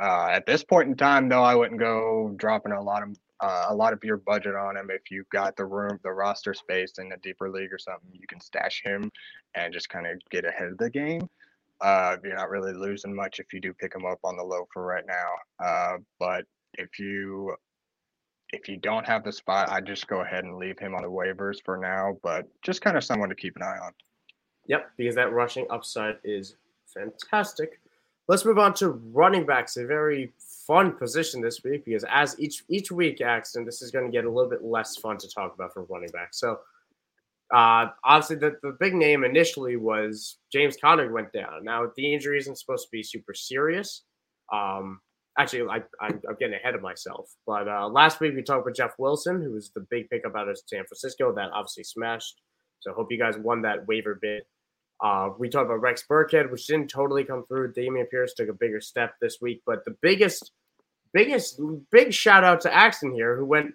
Uh, at this point in time, though, I wouldn't go dropping a lot of uh, a lot of your budget on him. If you've got the room, the roster space in a deeper league or something, you can stash him and just kind of get ahead of the game. Uh, you're not really losing much if you do pick him up on the low for right now. Uh, but if you if you don't have the spot, I just go ahead and leave him on the waivers for now. But just kind of someone to keep an eye on. Yep, because that rushing upside is fantastic. Let's move on to running backs, a very fun position this week because as each each week, Axton, this is going to get a little bit less fun to talk about for running backs. So, uh, obviously, the, the big name initially was James Conner went down. Now, the injury isn't supposed to be super serious. Um, actually, I, I'm, I'm, getting ahead of myself. But uh, last week, we talked about Jeff Wilson, who was the big pickup out of San Francisco that obviously smashed. So, hope you guys won that waiver bid. Uh, we talked about Rex Burkhead, which didn't totally come through. Dameon Pierce took a bigger step this week, but the biggest, biggest, big shout out to Axton here, who went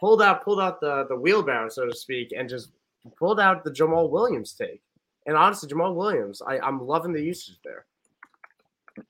pulled out, pulled out the the wheelbarrow, so to speak, and just pulled out the Jamaal Williams take. And honestly, Jamaal Williams, I, I'm loving the usage there.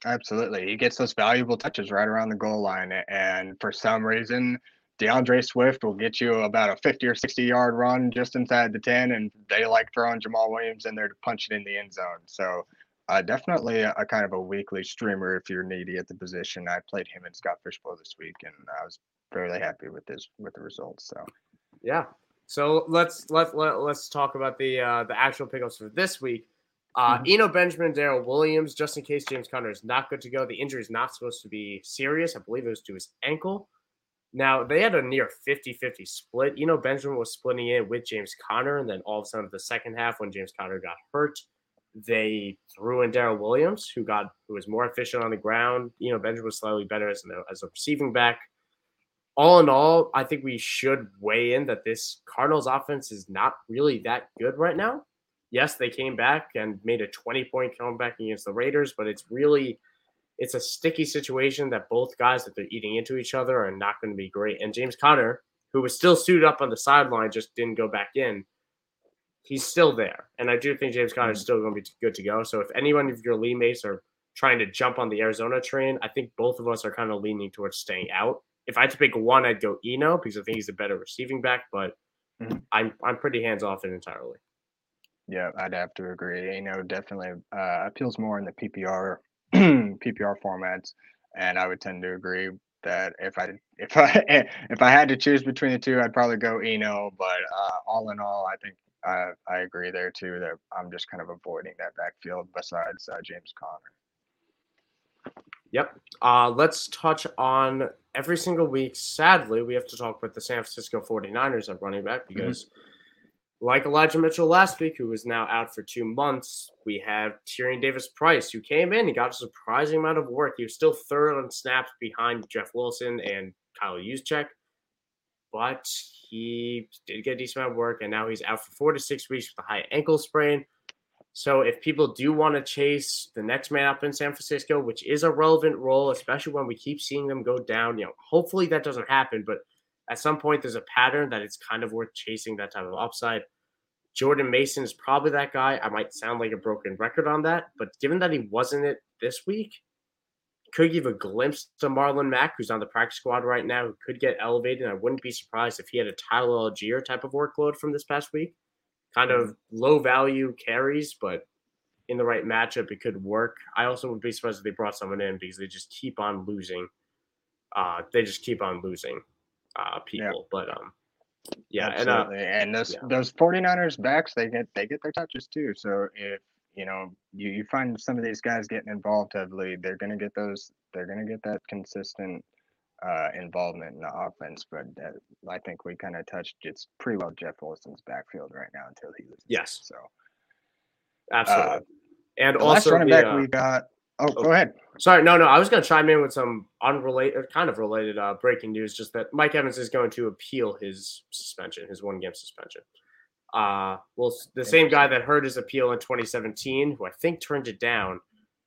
Absolutely, he gets those valuable touches right around the goal line, and for some reason D'Andre Swift will get you about a 50 or 60 yard run just inside the 10, and they like throwing Jamaal Williams in there to punch it in the end zone. So, uh, definitely a, a, kind of a weekly streamer if you're needy at the position. I played him and Scott Fish Bowl this week, and I was fairly happy with this with the results. So, yeah. So let's let, let let's talk about the uh, the actual pickups for this week. Uh, mm-hmm. Eno Benjamin, Darrel Williams, just in case James Conner is not good to go. The injury is not supposed to be serious. I believe it was to his ankle. Now they had a near 50-50 split. You know, Benjamin was splitting in with James Conner, and then all of a sudden the second half, when James Conner got hurt, they threw in Darrel Williams, who got who was more efficient on the ground. You know, Benjamin was slightly better as, a, as a receiving back. All in all, I think we should weigh in that this Cardinals offense is not really that good right now. Yes, they came back and made a 20 point comeback against the Raiders, but it's really it's a sticky situation that both guys that they're eating into each other are not going to be great. And James Conner, who was still suited up on the sideline, just didn't go back in. He's still there, and I do think James Conner is mm. still going to be good to go. So if anyone of your league mates are trying to jump on the Arizona train, I think both of us are kind of leaning towards staying out. If I had to pick one, I'd go Eno because I think he's a better receiving back, but mm-hmm. I'm I'm pretty hands off it entirely. Yeah, I'd have to agree. Eno definitely uh, appeals more in the PPR [clears throat] PPR formats, and I would tend to agree that if I if I [laughs] if I had to choose between the two, I'd probably go Eno. But uh, all in all, I think I I agree there too that I'm just kind of avoiding that backfield besides uh, James Conner. Yep. Uh, let's touch on every single week. Sadly, we have to talk with the San Francisco 49ers at running back mm-hmm. because, mm-hmm. Like Elijah Mitchell last week, who is now out for two months, we have Tyrion Davis Price, who came in. He got a surprising amount of work. He was still third on snaps behind Jeff Wilson and Kyle Juszczyk, but he did get a decent amount of work, and now he's out for four to six weeks with a high ankle sprain. So if people do want to chase the next man up in San Francisco, which is a relevant role, especially when we keep seeing them go down, you know, hopefully that doesn't happen. But at some point, there's a pattern that it's kind of worth chasing that type of upside. Jordan Mason is probably that guy. I might sound like a broken record on that, but given that he wasn't it this week, could give a glimpse to Marlon Mack, who's on the practice squad right now, who could get elevated. And I wouldn't be surprised if he had a Tyler Allgeier type of workload from this past week kind of low value carries, but in the right matchup, it could work. I also would be surprised if they brought someone in because they just keep on losing. Uh, they just keep on losing uh, people. Yeah. But um, yeah, Absolutely. and uh, and those yeah. those 49ers backs, they get they get their touches too. So if you know you, you find some of these guys getting involved heavily, they're gonna get those. They're gonna get that consistent uh, involvement in the offense, but uh, I think we kind of touched it's pretty well Jeff Wilson's backfield right now until he loses. Yes. So absolutely. Uh, and also last running back we got. Oh, go ahead. Sorry, no, no. I was going to chime in with some unrelated, kind of related uh, breaking news. Just that Mike Evans is going to appeal his suspension, his one-game suspension. Uh, well, the same guy that heard his appeal in 2017, who I think turned it down,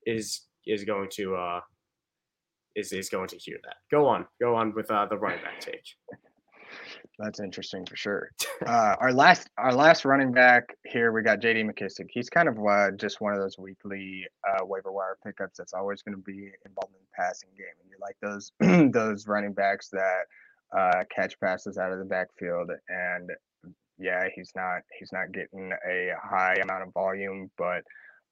is is going to uh, is is going to hear that. Go on, go on with uh, the running back take. That's interesting for sure. Uh, our last our last running back here, we got J.D. McKissic. He's kind of uh, just one of those weekly uh, waiver wire pickups that's always going to be involved in the passing game, and you like those [clears throat] those running backs that uh, catch passes out of the backfield. And yeah, he's not he's not getting a high amount of volume, but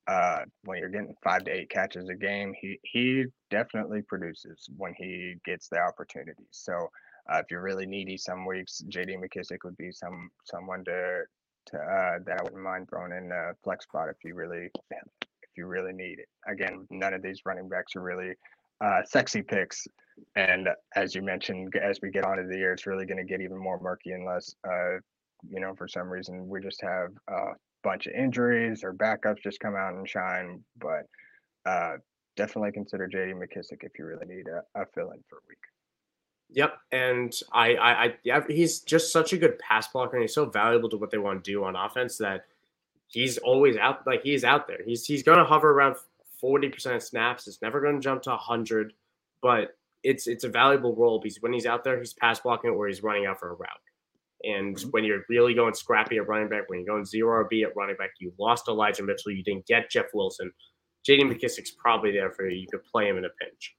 uh, when you're getting five to eight catches a game, he he definitely produces when he gets the opportunities. So uh, if you're really needy some weeks, J.D. McKissic would be some someone to to uh, that I wouldn't mind throwing in a flex spot if you really if you really need it. Again, none of these running backs are really uh, sexy picks. And as you mentioned, as we get on to the year, it's really going to get even more murky unless, uh, you know, for some reason we just have a bunch of injuries or backups just come out and shine. But uh, definitely consider JD McKissic if you really need a, a fill in for a week. Yep, and I, I, I, yeah, he's just such a good pass blocker, and he's so valuable to what they want to do on offense that he's always out. Like he's out there. He's he's going to hover around forty percent of snaps. It's never going to jump to hundred, but it's it's a valuable role because when he's out there, he's pass blocking or he's running out for a route. And mm-hmm. when you're really going scrappy at running back, when you're going zero RB at running back, you lost Elijah Mitchell. You didn't get Jeff Wilson. JD McKissic's probably there for you. You could play him in a pinch.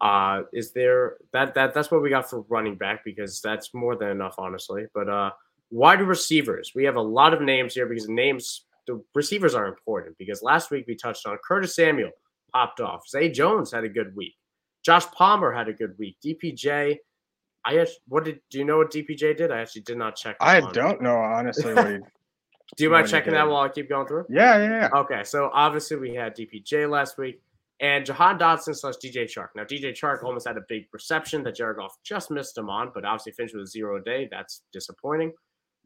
Uh, is there that that that's what we got for running back because that's more than enough, honestly. But uh, wide receivers, we have a lot of names here because the names the receivers are important because last week we touched on Curtis Samuel popped off. Zay Jones had a good week. Josh Palmer had a good week. DPJ I actually, what did do you know what DPJ did? I actually did not check. I don't know honestly. What he, [laughs] do you mind checking that while I keep going through? Yeah, yeah, yeah. Okay, so obviously we had DPJ last week and Jahan Dotson slash DJ Chark. Now DJ Chark almost had a big reception that Jared Goff just missed him on, but obviously finished with a zero day. That's disappointing.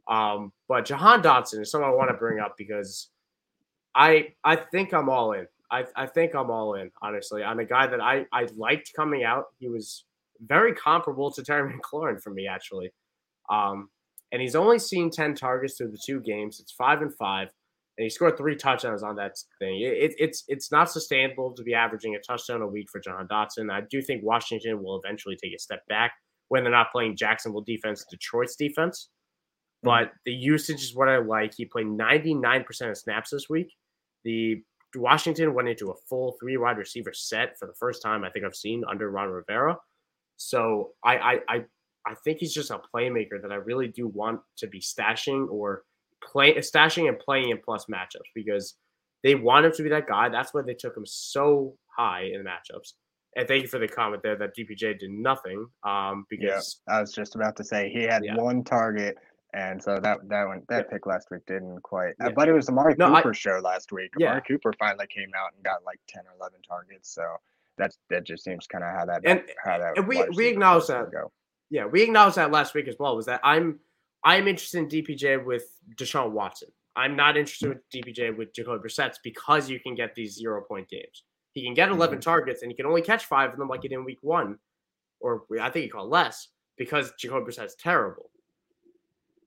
Um, but Jahan Dotson is someone I want to bring up because I I think I'm all in. I, I think I'm all in, honestly, on a guy that I, I liked coming out. He was very comparable to Terry McLaurin for me, actually. Um, and he's only seen 10 targets through the two games. It's five and five. And he scored three touchdowns on that thing. It, it's it's not sustainable to be averaging a touchdown a week for Jahan Dotson. I do think Washington will eventually take a step back when they're not playing Jacksonville defense, Detroit's defense. Hmm. But the usage is what I like. He played 99% of snaps this week. The Washington went into a full three wide receiver set for the first time I think I've seen under Ron Rivera. So I, I I I think he's just a playmaker that I really do want to be stashing or play stashing and playing in plus matchups because they want him to be that guy. That's why they took him so high in the matchups. And thank you for the comment there that DPJ did nothing. Um, because yeah, I was just about to say he had yeah. one target, and so that that one that yeah. pick last week didn't quite. Uh, yeah. But it was the Amari no, Cooper I, show last week. Amari Cooper finally came out and got like ten or eleven targets. So that's that just seems kind of how that and, how that and we we acknowledge that. Go. Yeah, we acknowledged that last week as well. Was that I'm I'm interested in DPJ with Deshaun Watson. I'm not interested with DPJ with Jacoby Brissett because you can get these zero point games. He can get 11 mm-hmm. targets and he can only catch five of them like he did in week one, or I think he called less because Jacoby Brissett's terrible.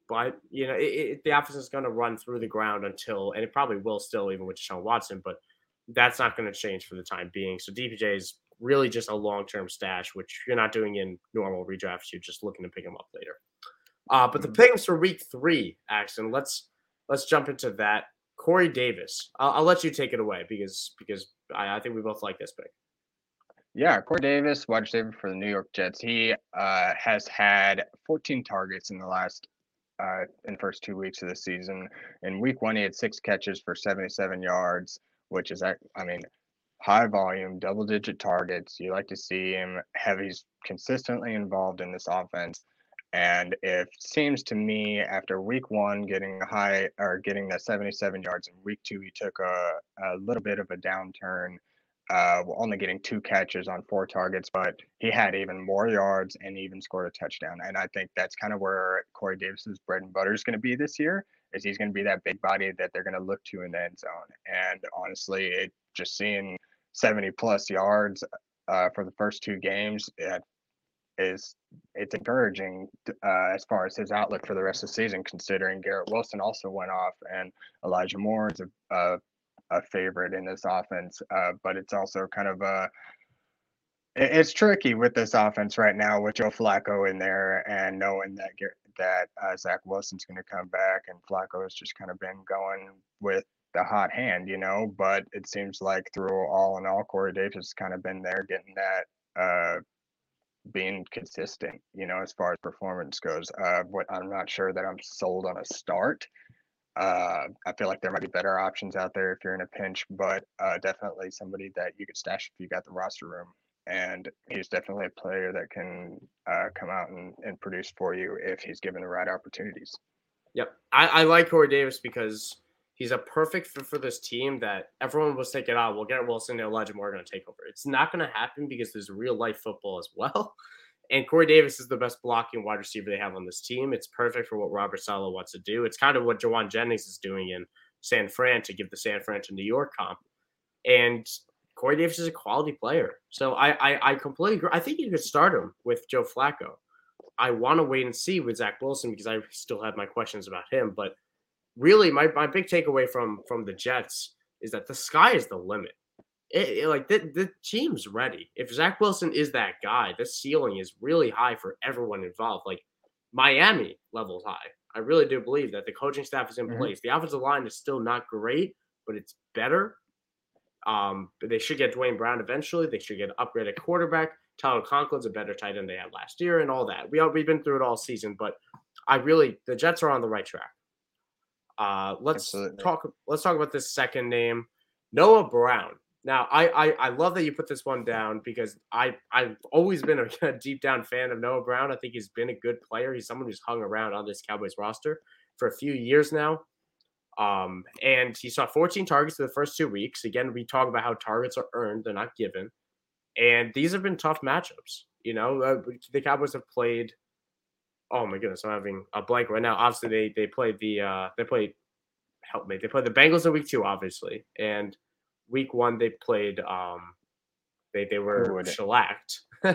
But you know, it, it, the offense is going to run through the ground until, and it probably will still, even with Deshaun Watson. But that's not going to change for the time being. So DPJ is really just a long term stash, which you're not doing in normal redrafts. You're just looking to pick him up later. Uh, but the mm-hmm. picks for week three, Axton, let's let's jump into that. Corey Davis, I'll, I'll let you take it away because because I, I, think we both like this pick. Yeah, Corey Davis, wide receiver for the New York Jets. He uh, has had 14 targets in the last uh, in the first two weeks of the season. In week one, he had six catches for 77 yards, which is I mean high volume, double digit targets. You like to see him have he's consistently involved in this offense. And it seems to me after week one getting a high or getting the 77 yards in week two, he took a, a little bit of a downturn, uh, only getting two catches on four targets, but he had even more yards and even scored a touchdown. And I think that's kind of where Corey Davis's bread and butter is going to be this year. Is he's going to be that big body that they're going to look to in the end zone. And honestly, it just seeing 70 plus yards uh, for the first two games, it is it's encouraging uh, as far as his outlook for the rest of the season, considering Garrett Wilson also went off and Elijah Moore is a, a, a favorite in this offense. Uh, but it's also kind of a it's tricky with this offense right now with Joe Flacco in there and knowing that that uh, Zach Wilson's going to come back and Flacco has just kind of been going with the hot hand, you know. But it seems like through all in all, Corey Davis has kind of been there getting that uh, being consistent, you know, as far as performance goes. Uh, what I'm not sure that I'm sold on a start. Uh, I feel like there might be better options out there if you're in a pinch, but uh, definitely somebody that you could stash if you got the roster room. And he's definitely a player that can uh, come out and, and produce for you if he's given the right opportunities. Yep. I, I like Corey Davis because he's a perfect fit for this team that everyone was thinking, oh, we'll get Wilson and Elijah Moore going to take over. It's not going to happen because there's real life football as well. [laughs] And Corey Davis is the best blocking wide receiver they have on this team. It's perfect for what Robert Saleh wants to do. It's kind of what Jauan Jennings is doing in San Fran to give the San Fran to New York comp. And Corey Davis is a quality player. So I, I, I completely agree. I think you could start him with Joe Flacco. I want to wait and see with Zach Wilson because I still have my questions about him. But really my, my big takeaway from from the Jets is that the sky is the limit. It, it, like the, the team's ready. If Zach Wilson is that guy, the ceiling is really high for everyone involved. Like Miami levels high. I really do believe that the coaching staff is in mm-hmm. place. The offensive line is still not great, but it's better. Um, but they should get Duane Brown eventually. They should get an upgraded quarterback. Tyler Conklin's a better tight end they had last year, and all that. We all, we've been through it all season, but I really the Jets are on the right track. Uh, let's Absolutely. talk. Let's talk about this second name, Noah Brown. Now, I, I I love that you put this one down because I I've always been a, [laughs] a deep down fan of Noah Brown. I think he's been a good player. He's someone who's hung around on this Cowboys roster for a few years now. Um, and he saw 14 targets in the first two weeks. Again, we talk about how targets are earned; they're not given. And these have been tough matchups. You know, uh, the Cowboys have played oh my goodness, I'm having a blank right now. Obviously, they they played the uh they played help me. They played the Bengals in week two, obviously, and week one they played um they they were shellacked. [laughs]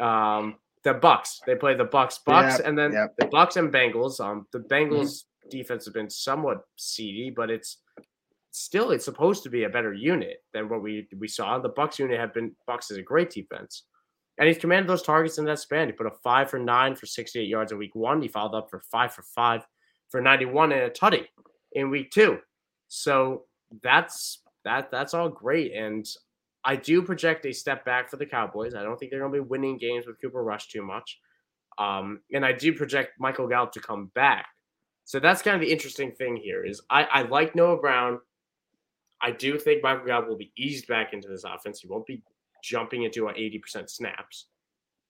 um the Bucs. They played the Bucs, Bucs, yep, and then yep. the Bucs and Bengals. Um the Bengals mm-hmm. defense has been somewhat seedy, but it's still it's supposed to be a better unit than what we we saw. The Bucs unit have been Bucs is a great defense. And he's commanded those targets in that span. He put a five for nine for 68 yards in week one. He followed up for five for five for 91 and a tutty in week two. So that's that that's all great. And I do project a step back for the Cowboys. I don't think they're gonna be winning games with Cooper Rush too much. Um, and I do project Michael Gallup to come back. So that's kind of the interesting thing here is I, I like Noah Brown. I do think Michael Gallup will be eased back into this offense. He won't be jumping into an 80% snaps.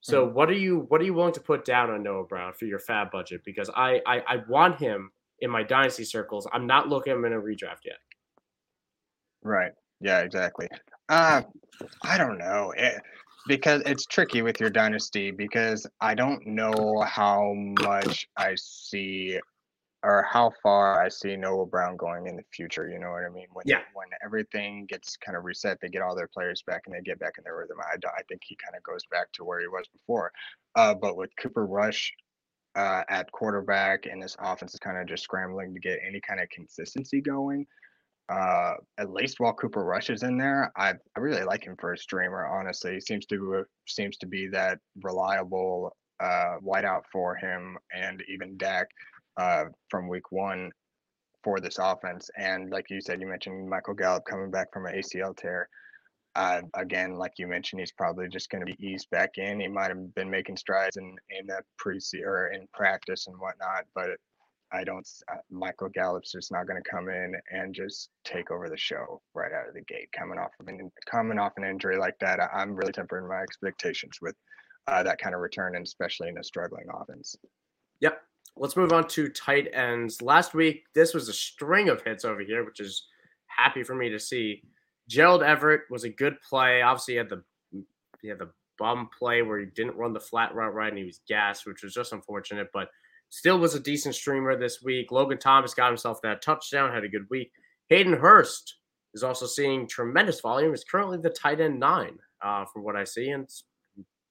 So mm-hmm. what are you what are you willing to put down on Noah Brown for your fab budget? Because I, I I want him in my dynasty circles. I'm not looking him in a redraft yet. Right. Yeah, exactly. Uh I don't know. It, because it's tricky with your dynasty because I don't know how much I see or how far I see Noah Brown going in the future. You know what I mean? When yeah. when everything gets kind of reset, they get all their players back and they get back in their rhythm. I, I think he kind of goes back to where he was before. Uh, but with Cooper Rush uh, at quarterback and this offense is kind of just scrambling to get any kind of consistency going. Uh, at least while Cooper Rush is in there, I, I really like him for a streamer. Honestly, he seems to seems to be that reliable uh, wideout for him, and even Dak uh, from week one for this offense. And like you said, you mentioned Michael Gallup coming back from an ACL tear. Uh, again, like you mentioned, he's probably just going to be eased back in. He might have been making strides in in the pre or in practice and whatnot, but I don't. Uh, Michael Gallup's just not going to come in and just take over the show right out of the gate. Coming off of an coming off an injury like that, I, am really tempering my expectations with uh, that kind of return, and especially in a struggling offense. Yep, let's move on to tight ends. Last week, this was a string of hits over here, which is happy for me to see. Gerald Everett was a good play. Obviously, he had the he had the bum play where he didn't run the flat route right and he was gassed, which was just unfortunate, but still was a decent streamer this week. Logan Thomas got himself that touchdown, had a good week. Hayden Hurst is also seeing tremendous volume. Is currently the tight end nine, uh, from what I see, and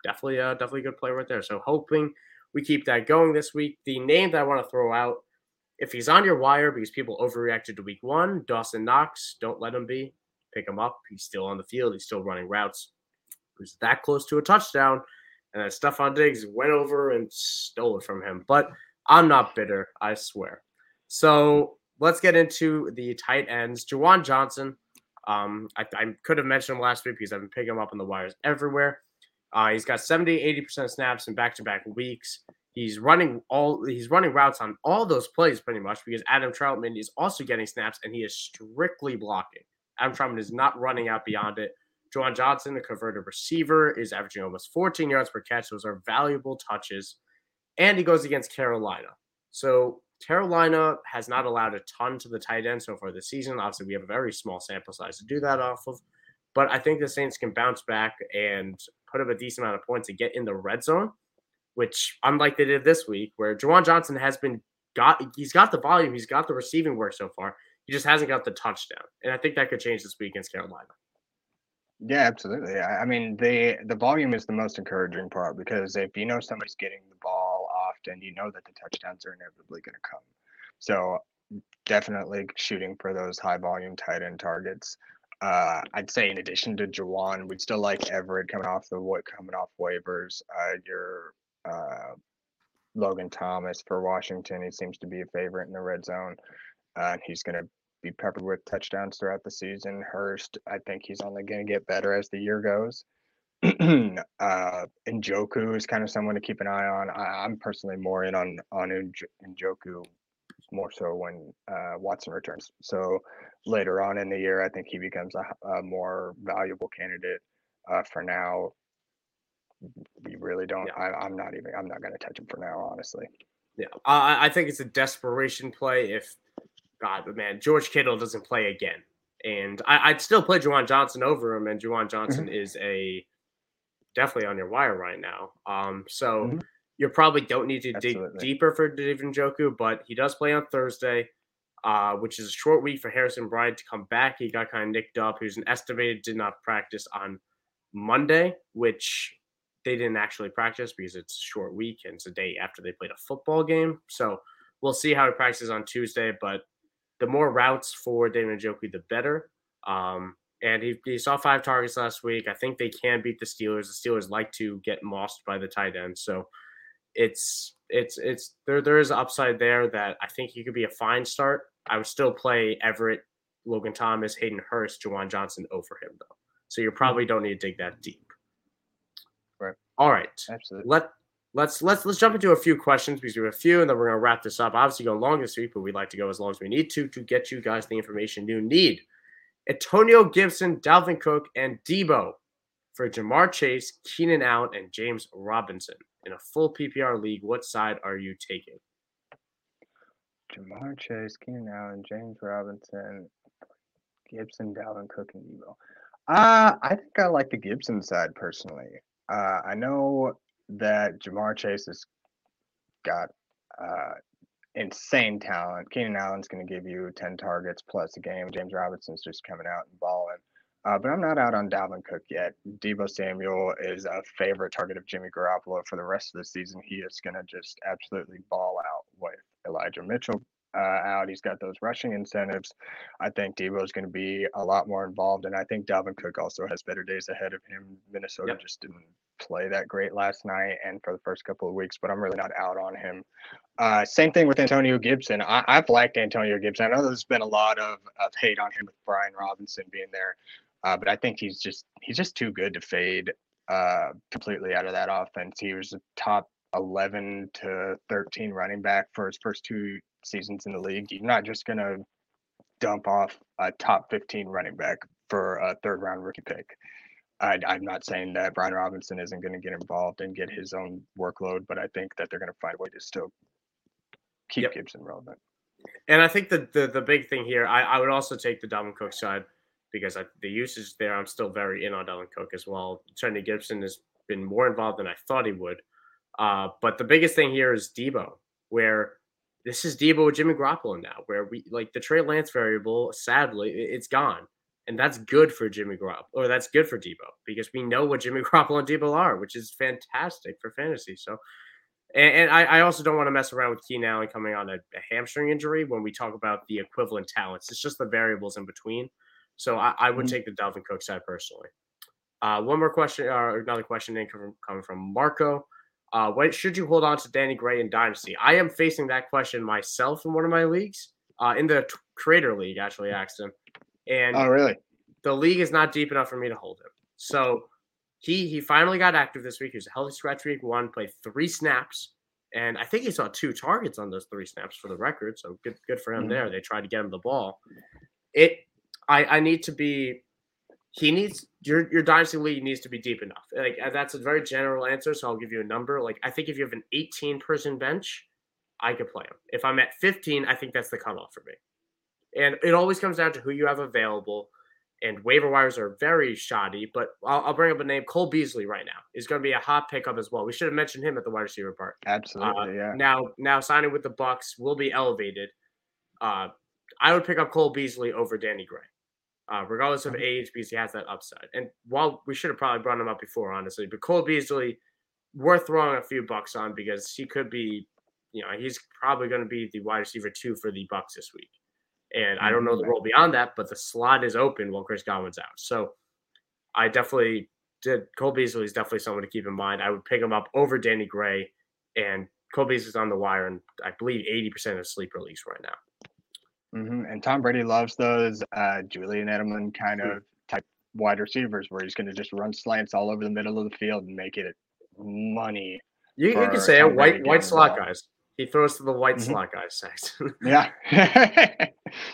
definitely, uh, definitely a good play right there. So hoping we keep that going this week. The name that I want to throw out, if he's on your wire because people overreacted to week one, Dawson Knox, don't let him be. Pick him up. He's still on the field. He's still running routes. He's that close to a touchdown. And then Stefon Diggs went over and stole it from him. But I'm not bitter, I swear. So let's get into the tight ends. Juwan Johnson. Um, I, I could have mentioned him last week because I've been picking him up on the wires everywhere. Uh, he's got 70, 80% snaps in back-to-back weeks. He's running all he's running routes on all those plays pretty much because Adam Trautman is also getting snaps and he is strictly blocking. Adam Trautman is not running out beyond it. Juwan Johnson, the converted receiver, is averaging almost 14 yards per catch. Those are valuable touches. And he goes against Carolina. So Carolina has not allowed a ton to the tight end so far this season. Obviously, we have a very small sample size to do that off of. But I think the Saints can bounce back and put up a decent amount of points and get in the red zone, which unlike they did this week, where Juwan Johnson has been got he's got the volume, he's got the receiving work so far. He just hasn't got the touchdown. And I think that could change this week against Carolina. Yeah, absolutely. I mean, the the volume is the most encouraging part because if you know somebody's getting the ball often, you know that the touchdowns are inevitably going to come. So definitely shooting for those high volume tight end targets. Uh, I'd say in addition to Juwan, we'd still like Everett coming off the what coming off waivers. Uh, your uh, Logan Thomas for Washington, he seems to be a favorite in the red zone. Uh, he's going to be peppered with touchdowns throughout the season. Hurst, I think he's only going to get better as the year goes. [clears throat] uh, Njoku is kind of someone to keep an eye on. I, am personally more in on on Njoku more so when uh, Watson returns. So later on in the year, I think he becomes a, a more valuable candidate. Uh, for now, we really don't. Yeah. I, am not even. I'm not going to touch him for now, honestly. Yeah, I, I think it's a desperation play. If God, but man, George Kittle doesn't play again, and I, would still play Juwan Johnson over him, and Juwan Johnson mm-hmm. is a definitely on your wire right now. Um, so. Mm-hmm you probably don't need to Absolutely. dig deeper for David Njoku, but he does play on Thursday, uh, which is a short week for Harrison Bryant to come back. He got kind of nicked up. He was an estimated did not practice on Monday, which they didn't actually practice because it's a short week and it's a day after they played a football game. So we'll see how he practices on Tuesday. But the more routes for David Njoku, the better. Um, and he, he saw five targets last week. I think they can beat the Steelers. The Steelers like to get mossed by the tight end. So it's it's it's there there is upside there that I think he could be a fine start. I would still play Everett, Logan Thomas, Hayden Hurst, Juwan Johnson over him though. So you hmm. probably don't need to dig that deep. Right. All right. Absolutely. Let let's let's let's jump into a few questions because we have a few, and then we're gonna wrap this up. Obviously, go long this week, but we'd like to go as long as we need to to get you guys the information you need. Antonio Gibson, Dalvin Cook, and Deebo for Ja'Marr Chase, Keenan Allen, and James Robinson in a full PPR league. What side are you taking? Ja'Marr Chase, Keenan Allen, James Robinson, Gibson, Dalvin Cook, and Deebo. Uh, I think I like the Gibson side personally. Uh, I know that Ja'Marr Chase has got uh, insane talent. Keenan Allen's going to give you 10 targets plus a game. James Robinson's just coming out and balling. Uh, but I'm not out on Dalvin Cook yet. Deebo Samuel is a favorite target of Jimmy Garoppolo for the rest of the season. He is going to just absolutely ball out with Elijah Mitchell uh, out. He's got those rushing incentives. I think Deebo is going to be a lot more involved, and I think Dalvin Cook also has better days ahead of him. Minnesota yep. just didn't play that great last night and for the first couple of weeks, but I'm really not out on him. Uh, same thing with Antonio Gibson. I, have liked Antonio Gibson. I know there's been a lot of, of hate on him with Brian Robinson being there, uh, but I think he's just he's just too good to fade uh, completely out of that offense. He was a top 11 to 13 running back for his first two seasons in the league. You're not just going to dump off a top 15 running back for a third round rookie pick. I, am not saying that Brian Robinson isn't going to get involved and get his own workload, but I think that they're going to find a way to still keep yep. Gibson relevant. And I think the, the the big thing here, I, I would also take the Dalvin Cook side because I, the usage there, I'm still very in on Dalvin Cook as well. Trendy Gibson has been more involved than I thought he would. Uh, but the biggest thing here is Deebo, where this is Deebo with Jimmy Garoppolo now, where we like the Trey Lance variable, sadly, it's gone. And that's good for Jimmy Garoppolo, or that's good for Deebo, because we know what Jimmy [laughs] Garoppolo and Deebo are, which is fantastic for fantasy. So, and, and I, I, also don't want to mess around with Keenan Allen coming on a, a, hamstring injury when we talk about the equivalent talents. It's just the variables in between. So I, I would mm-hmm. take the Dalvin Cook side personally. Uh, one more question, or another question coming, coming from Marco. Uh, what should you hold on to Danny Gray in Dynasty? I am facing that question myself in one of my leagues, uh, in the Creator League. Actually, asked him, and oh, really? The league is not deep enough for me to hold him. So he he finally got active this week. He was a healthy scratch week one, played three snaps, and I think he saw two targets on those three snaps for the record. So good good for him mm-hmm. there. They tried to get him the ball. It I I need to be. He needs your your dynasty league needs to be deep enough. Like uh, that's a very general answer, so I'll give you a number. Like I think if you have an 18 person bench, I could play him. If I'm at 15, I think that's the cutoff for me. And it always comes down to who you have available. And waiver wires are very shoddy, but I'll, I'll bring up a name. Cole Beasley right now is going to be a hot pickup as well. We should have mentioned him at the wide receiver part. Absolutely, uh, yeah. Now, now signing with the Bucs will be elevated. Uh, I would pick up Cole Beasley over Danny Gray, uh, regardless of age, because he has that upside. And while we should have probably brought him up before, honestly, but Cole Beasley, worth throwing a few bucks on because he could be, you know, he's probably going to be the wide receiver two for the Bucs this week. And I don't know the mm-hmm. role beyond that, but the slot is open while Chris Godwin's out. So I definitely did. Cole Beasley is definitely someone to keep in mind. I would pick him up over Danny Gray, and Cole Beasley's on the wire, and I believe 80% of sleeper leagues right now. Mm-hmm. And Tom Brady loves those uh, Julian Edelman kind mm-hmm. of type wide receivers where he's going to just run slants all over the middle of the field and make it money. You, you can say it, white white slot guys. He throws to the white mm-hmm. slot guys, [laughs] yeah, [laughs]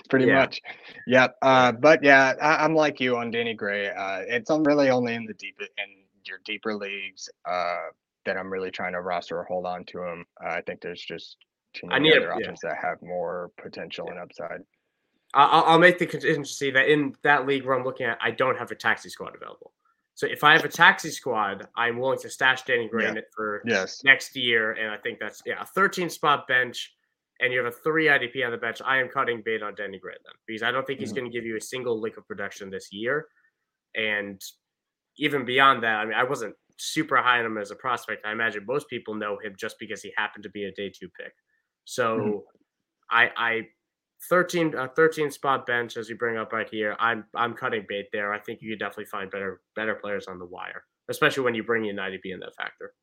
pretty yeah. much. Yep. Uh, but yeah, I, am like you on Danny Gray. Uh, it's really only in the deep in your deeper leagues uh, that I'm really trying to roster or hold on to him. Uh, I think there's just too need other options yeah. that have more potential yeah. and upside. I'll, I'll make the contingency that in that league where I'm looking at, I don't have a taxi squad available. So if I have a taxi squad, I'm willing to stash Danny Gray yeah. for yes. next year. And I think that's yeah, a 13 spot bench and you have a three IDP on the bench. I am cutting bait on Danny Gray then because I don't think he's mm-hmm. going to give you a single lick of production this year. And even beyond that, I mean, I wasn't super high on him as a prospect. I imagine most people know him just because he happened to be a day two pick. So mm-hmm. I I 13 uh, 13 spot bench as you bring up right here. I'm I'm cutting bait there. I think you could definitely find better better players on the wire, especially when you bring in IDP in that factor.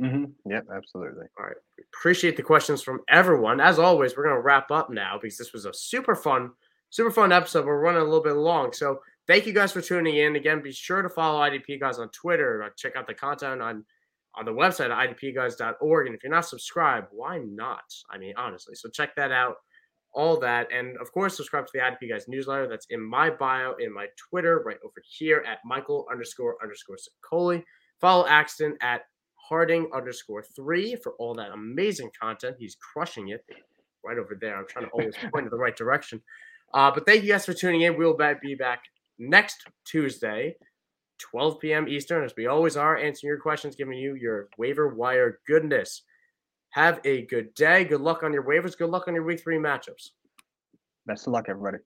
Mm-hmm. Yep, absolutely. All right. Appreciate the questions from everyone. As always, we're gonna wrap up now because this was a super fun, super fun episode. We're running a little bit long, so thank you guys for tuning in. Again, be sure to follow IDP guys on Twitter. Check out the content on on the website at idpguys.org. And if you're not subscribed, why not? I mean, honestly. So check that out. all that. And of course, subscribe to the IDP Guys newsletter. That's in my bio, in my Twitter, right over here at Michael underscore underscore Sicoli. Follow Axton at Harding underscore three for all that amazing content. He's crushing it right over there. I'm trying to always [laughs] point in the right direction. Uh, but thank you guys for tuning in. We'll be back next Tuesday, 12 p.m. Eastern, as we always are, answering your questions, giving you your waiver wire goodness. Have a good day. Good luck on your waivers. Good luck on your week three matchups. Best of luck, everybody.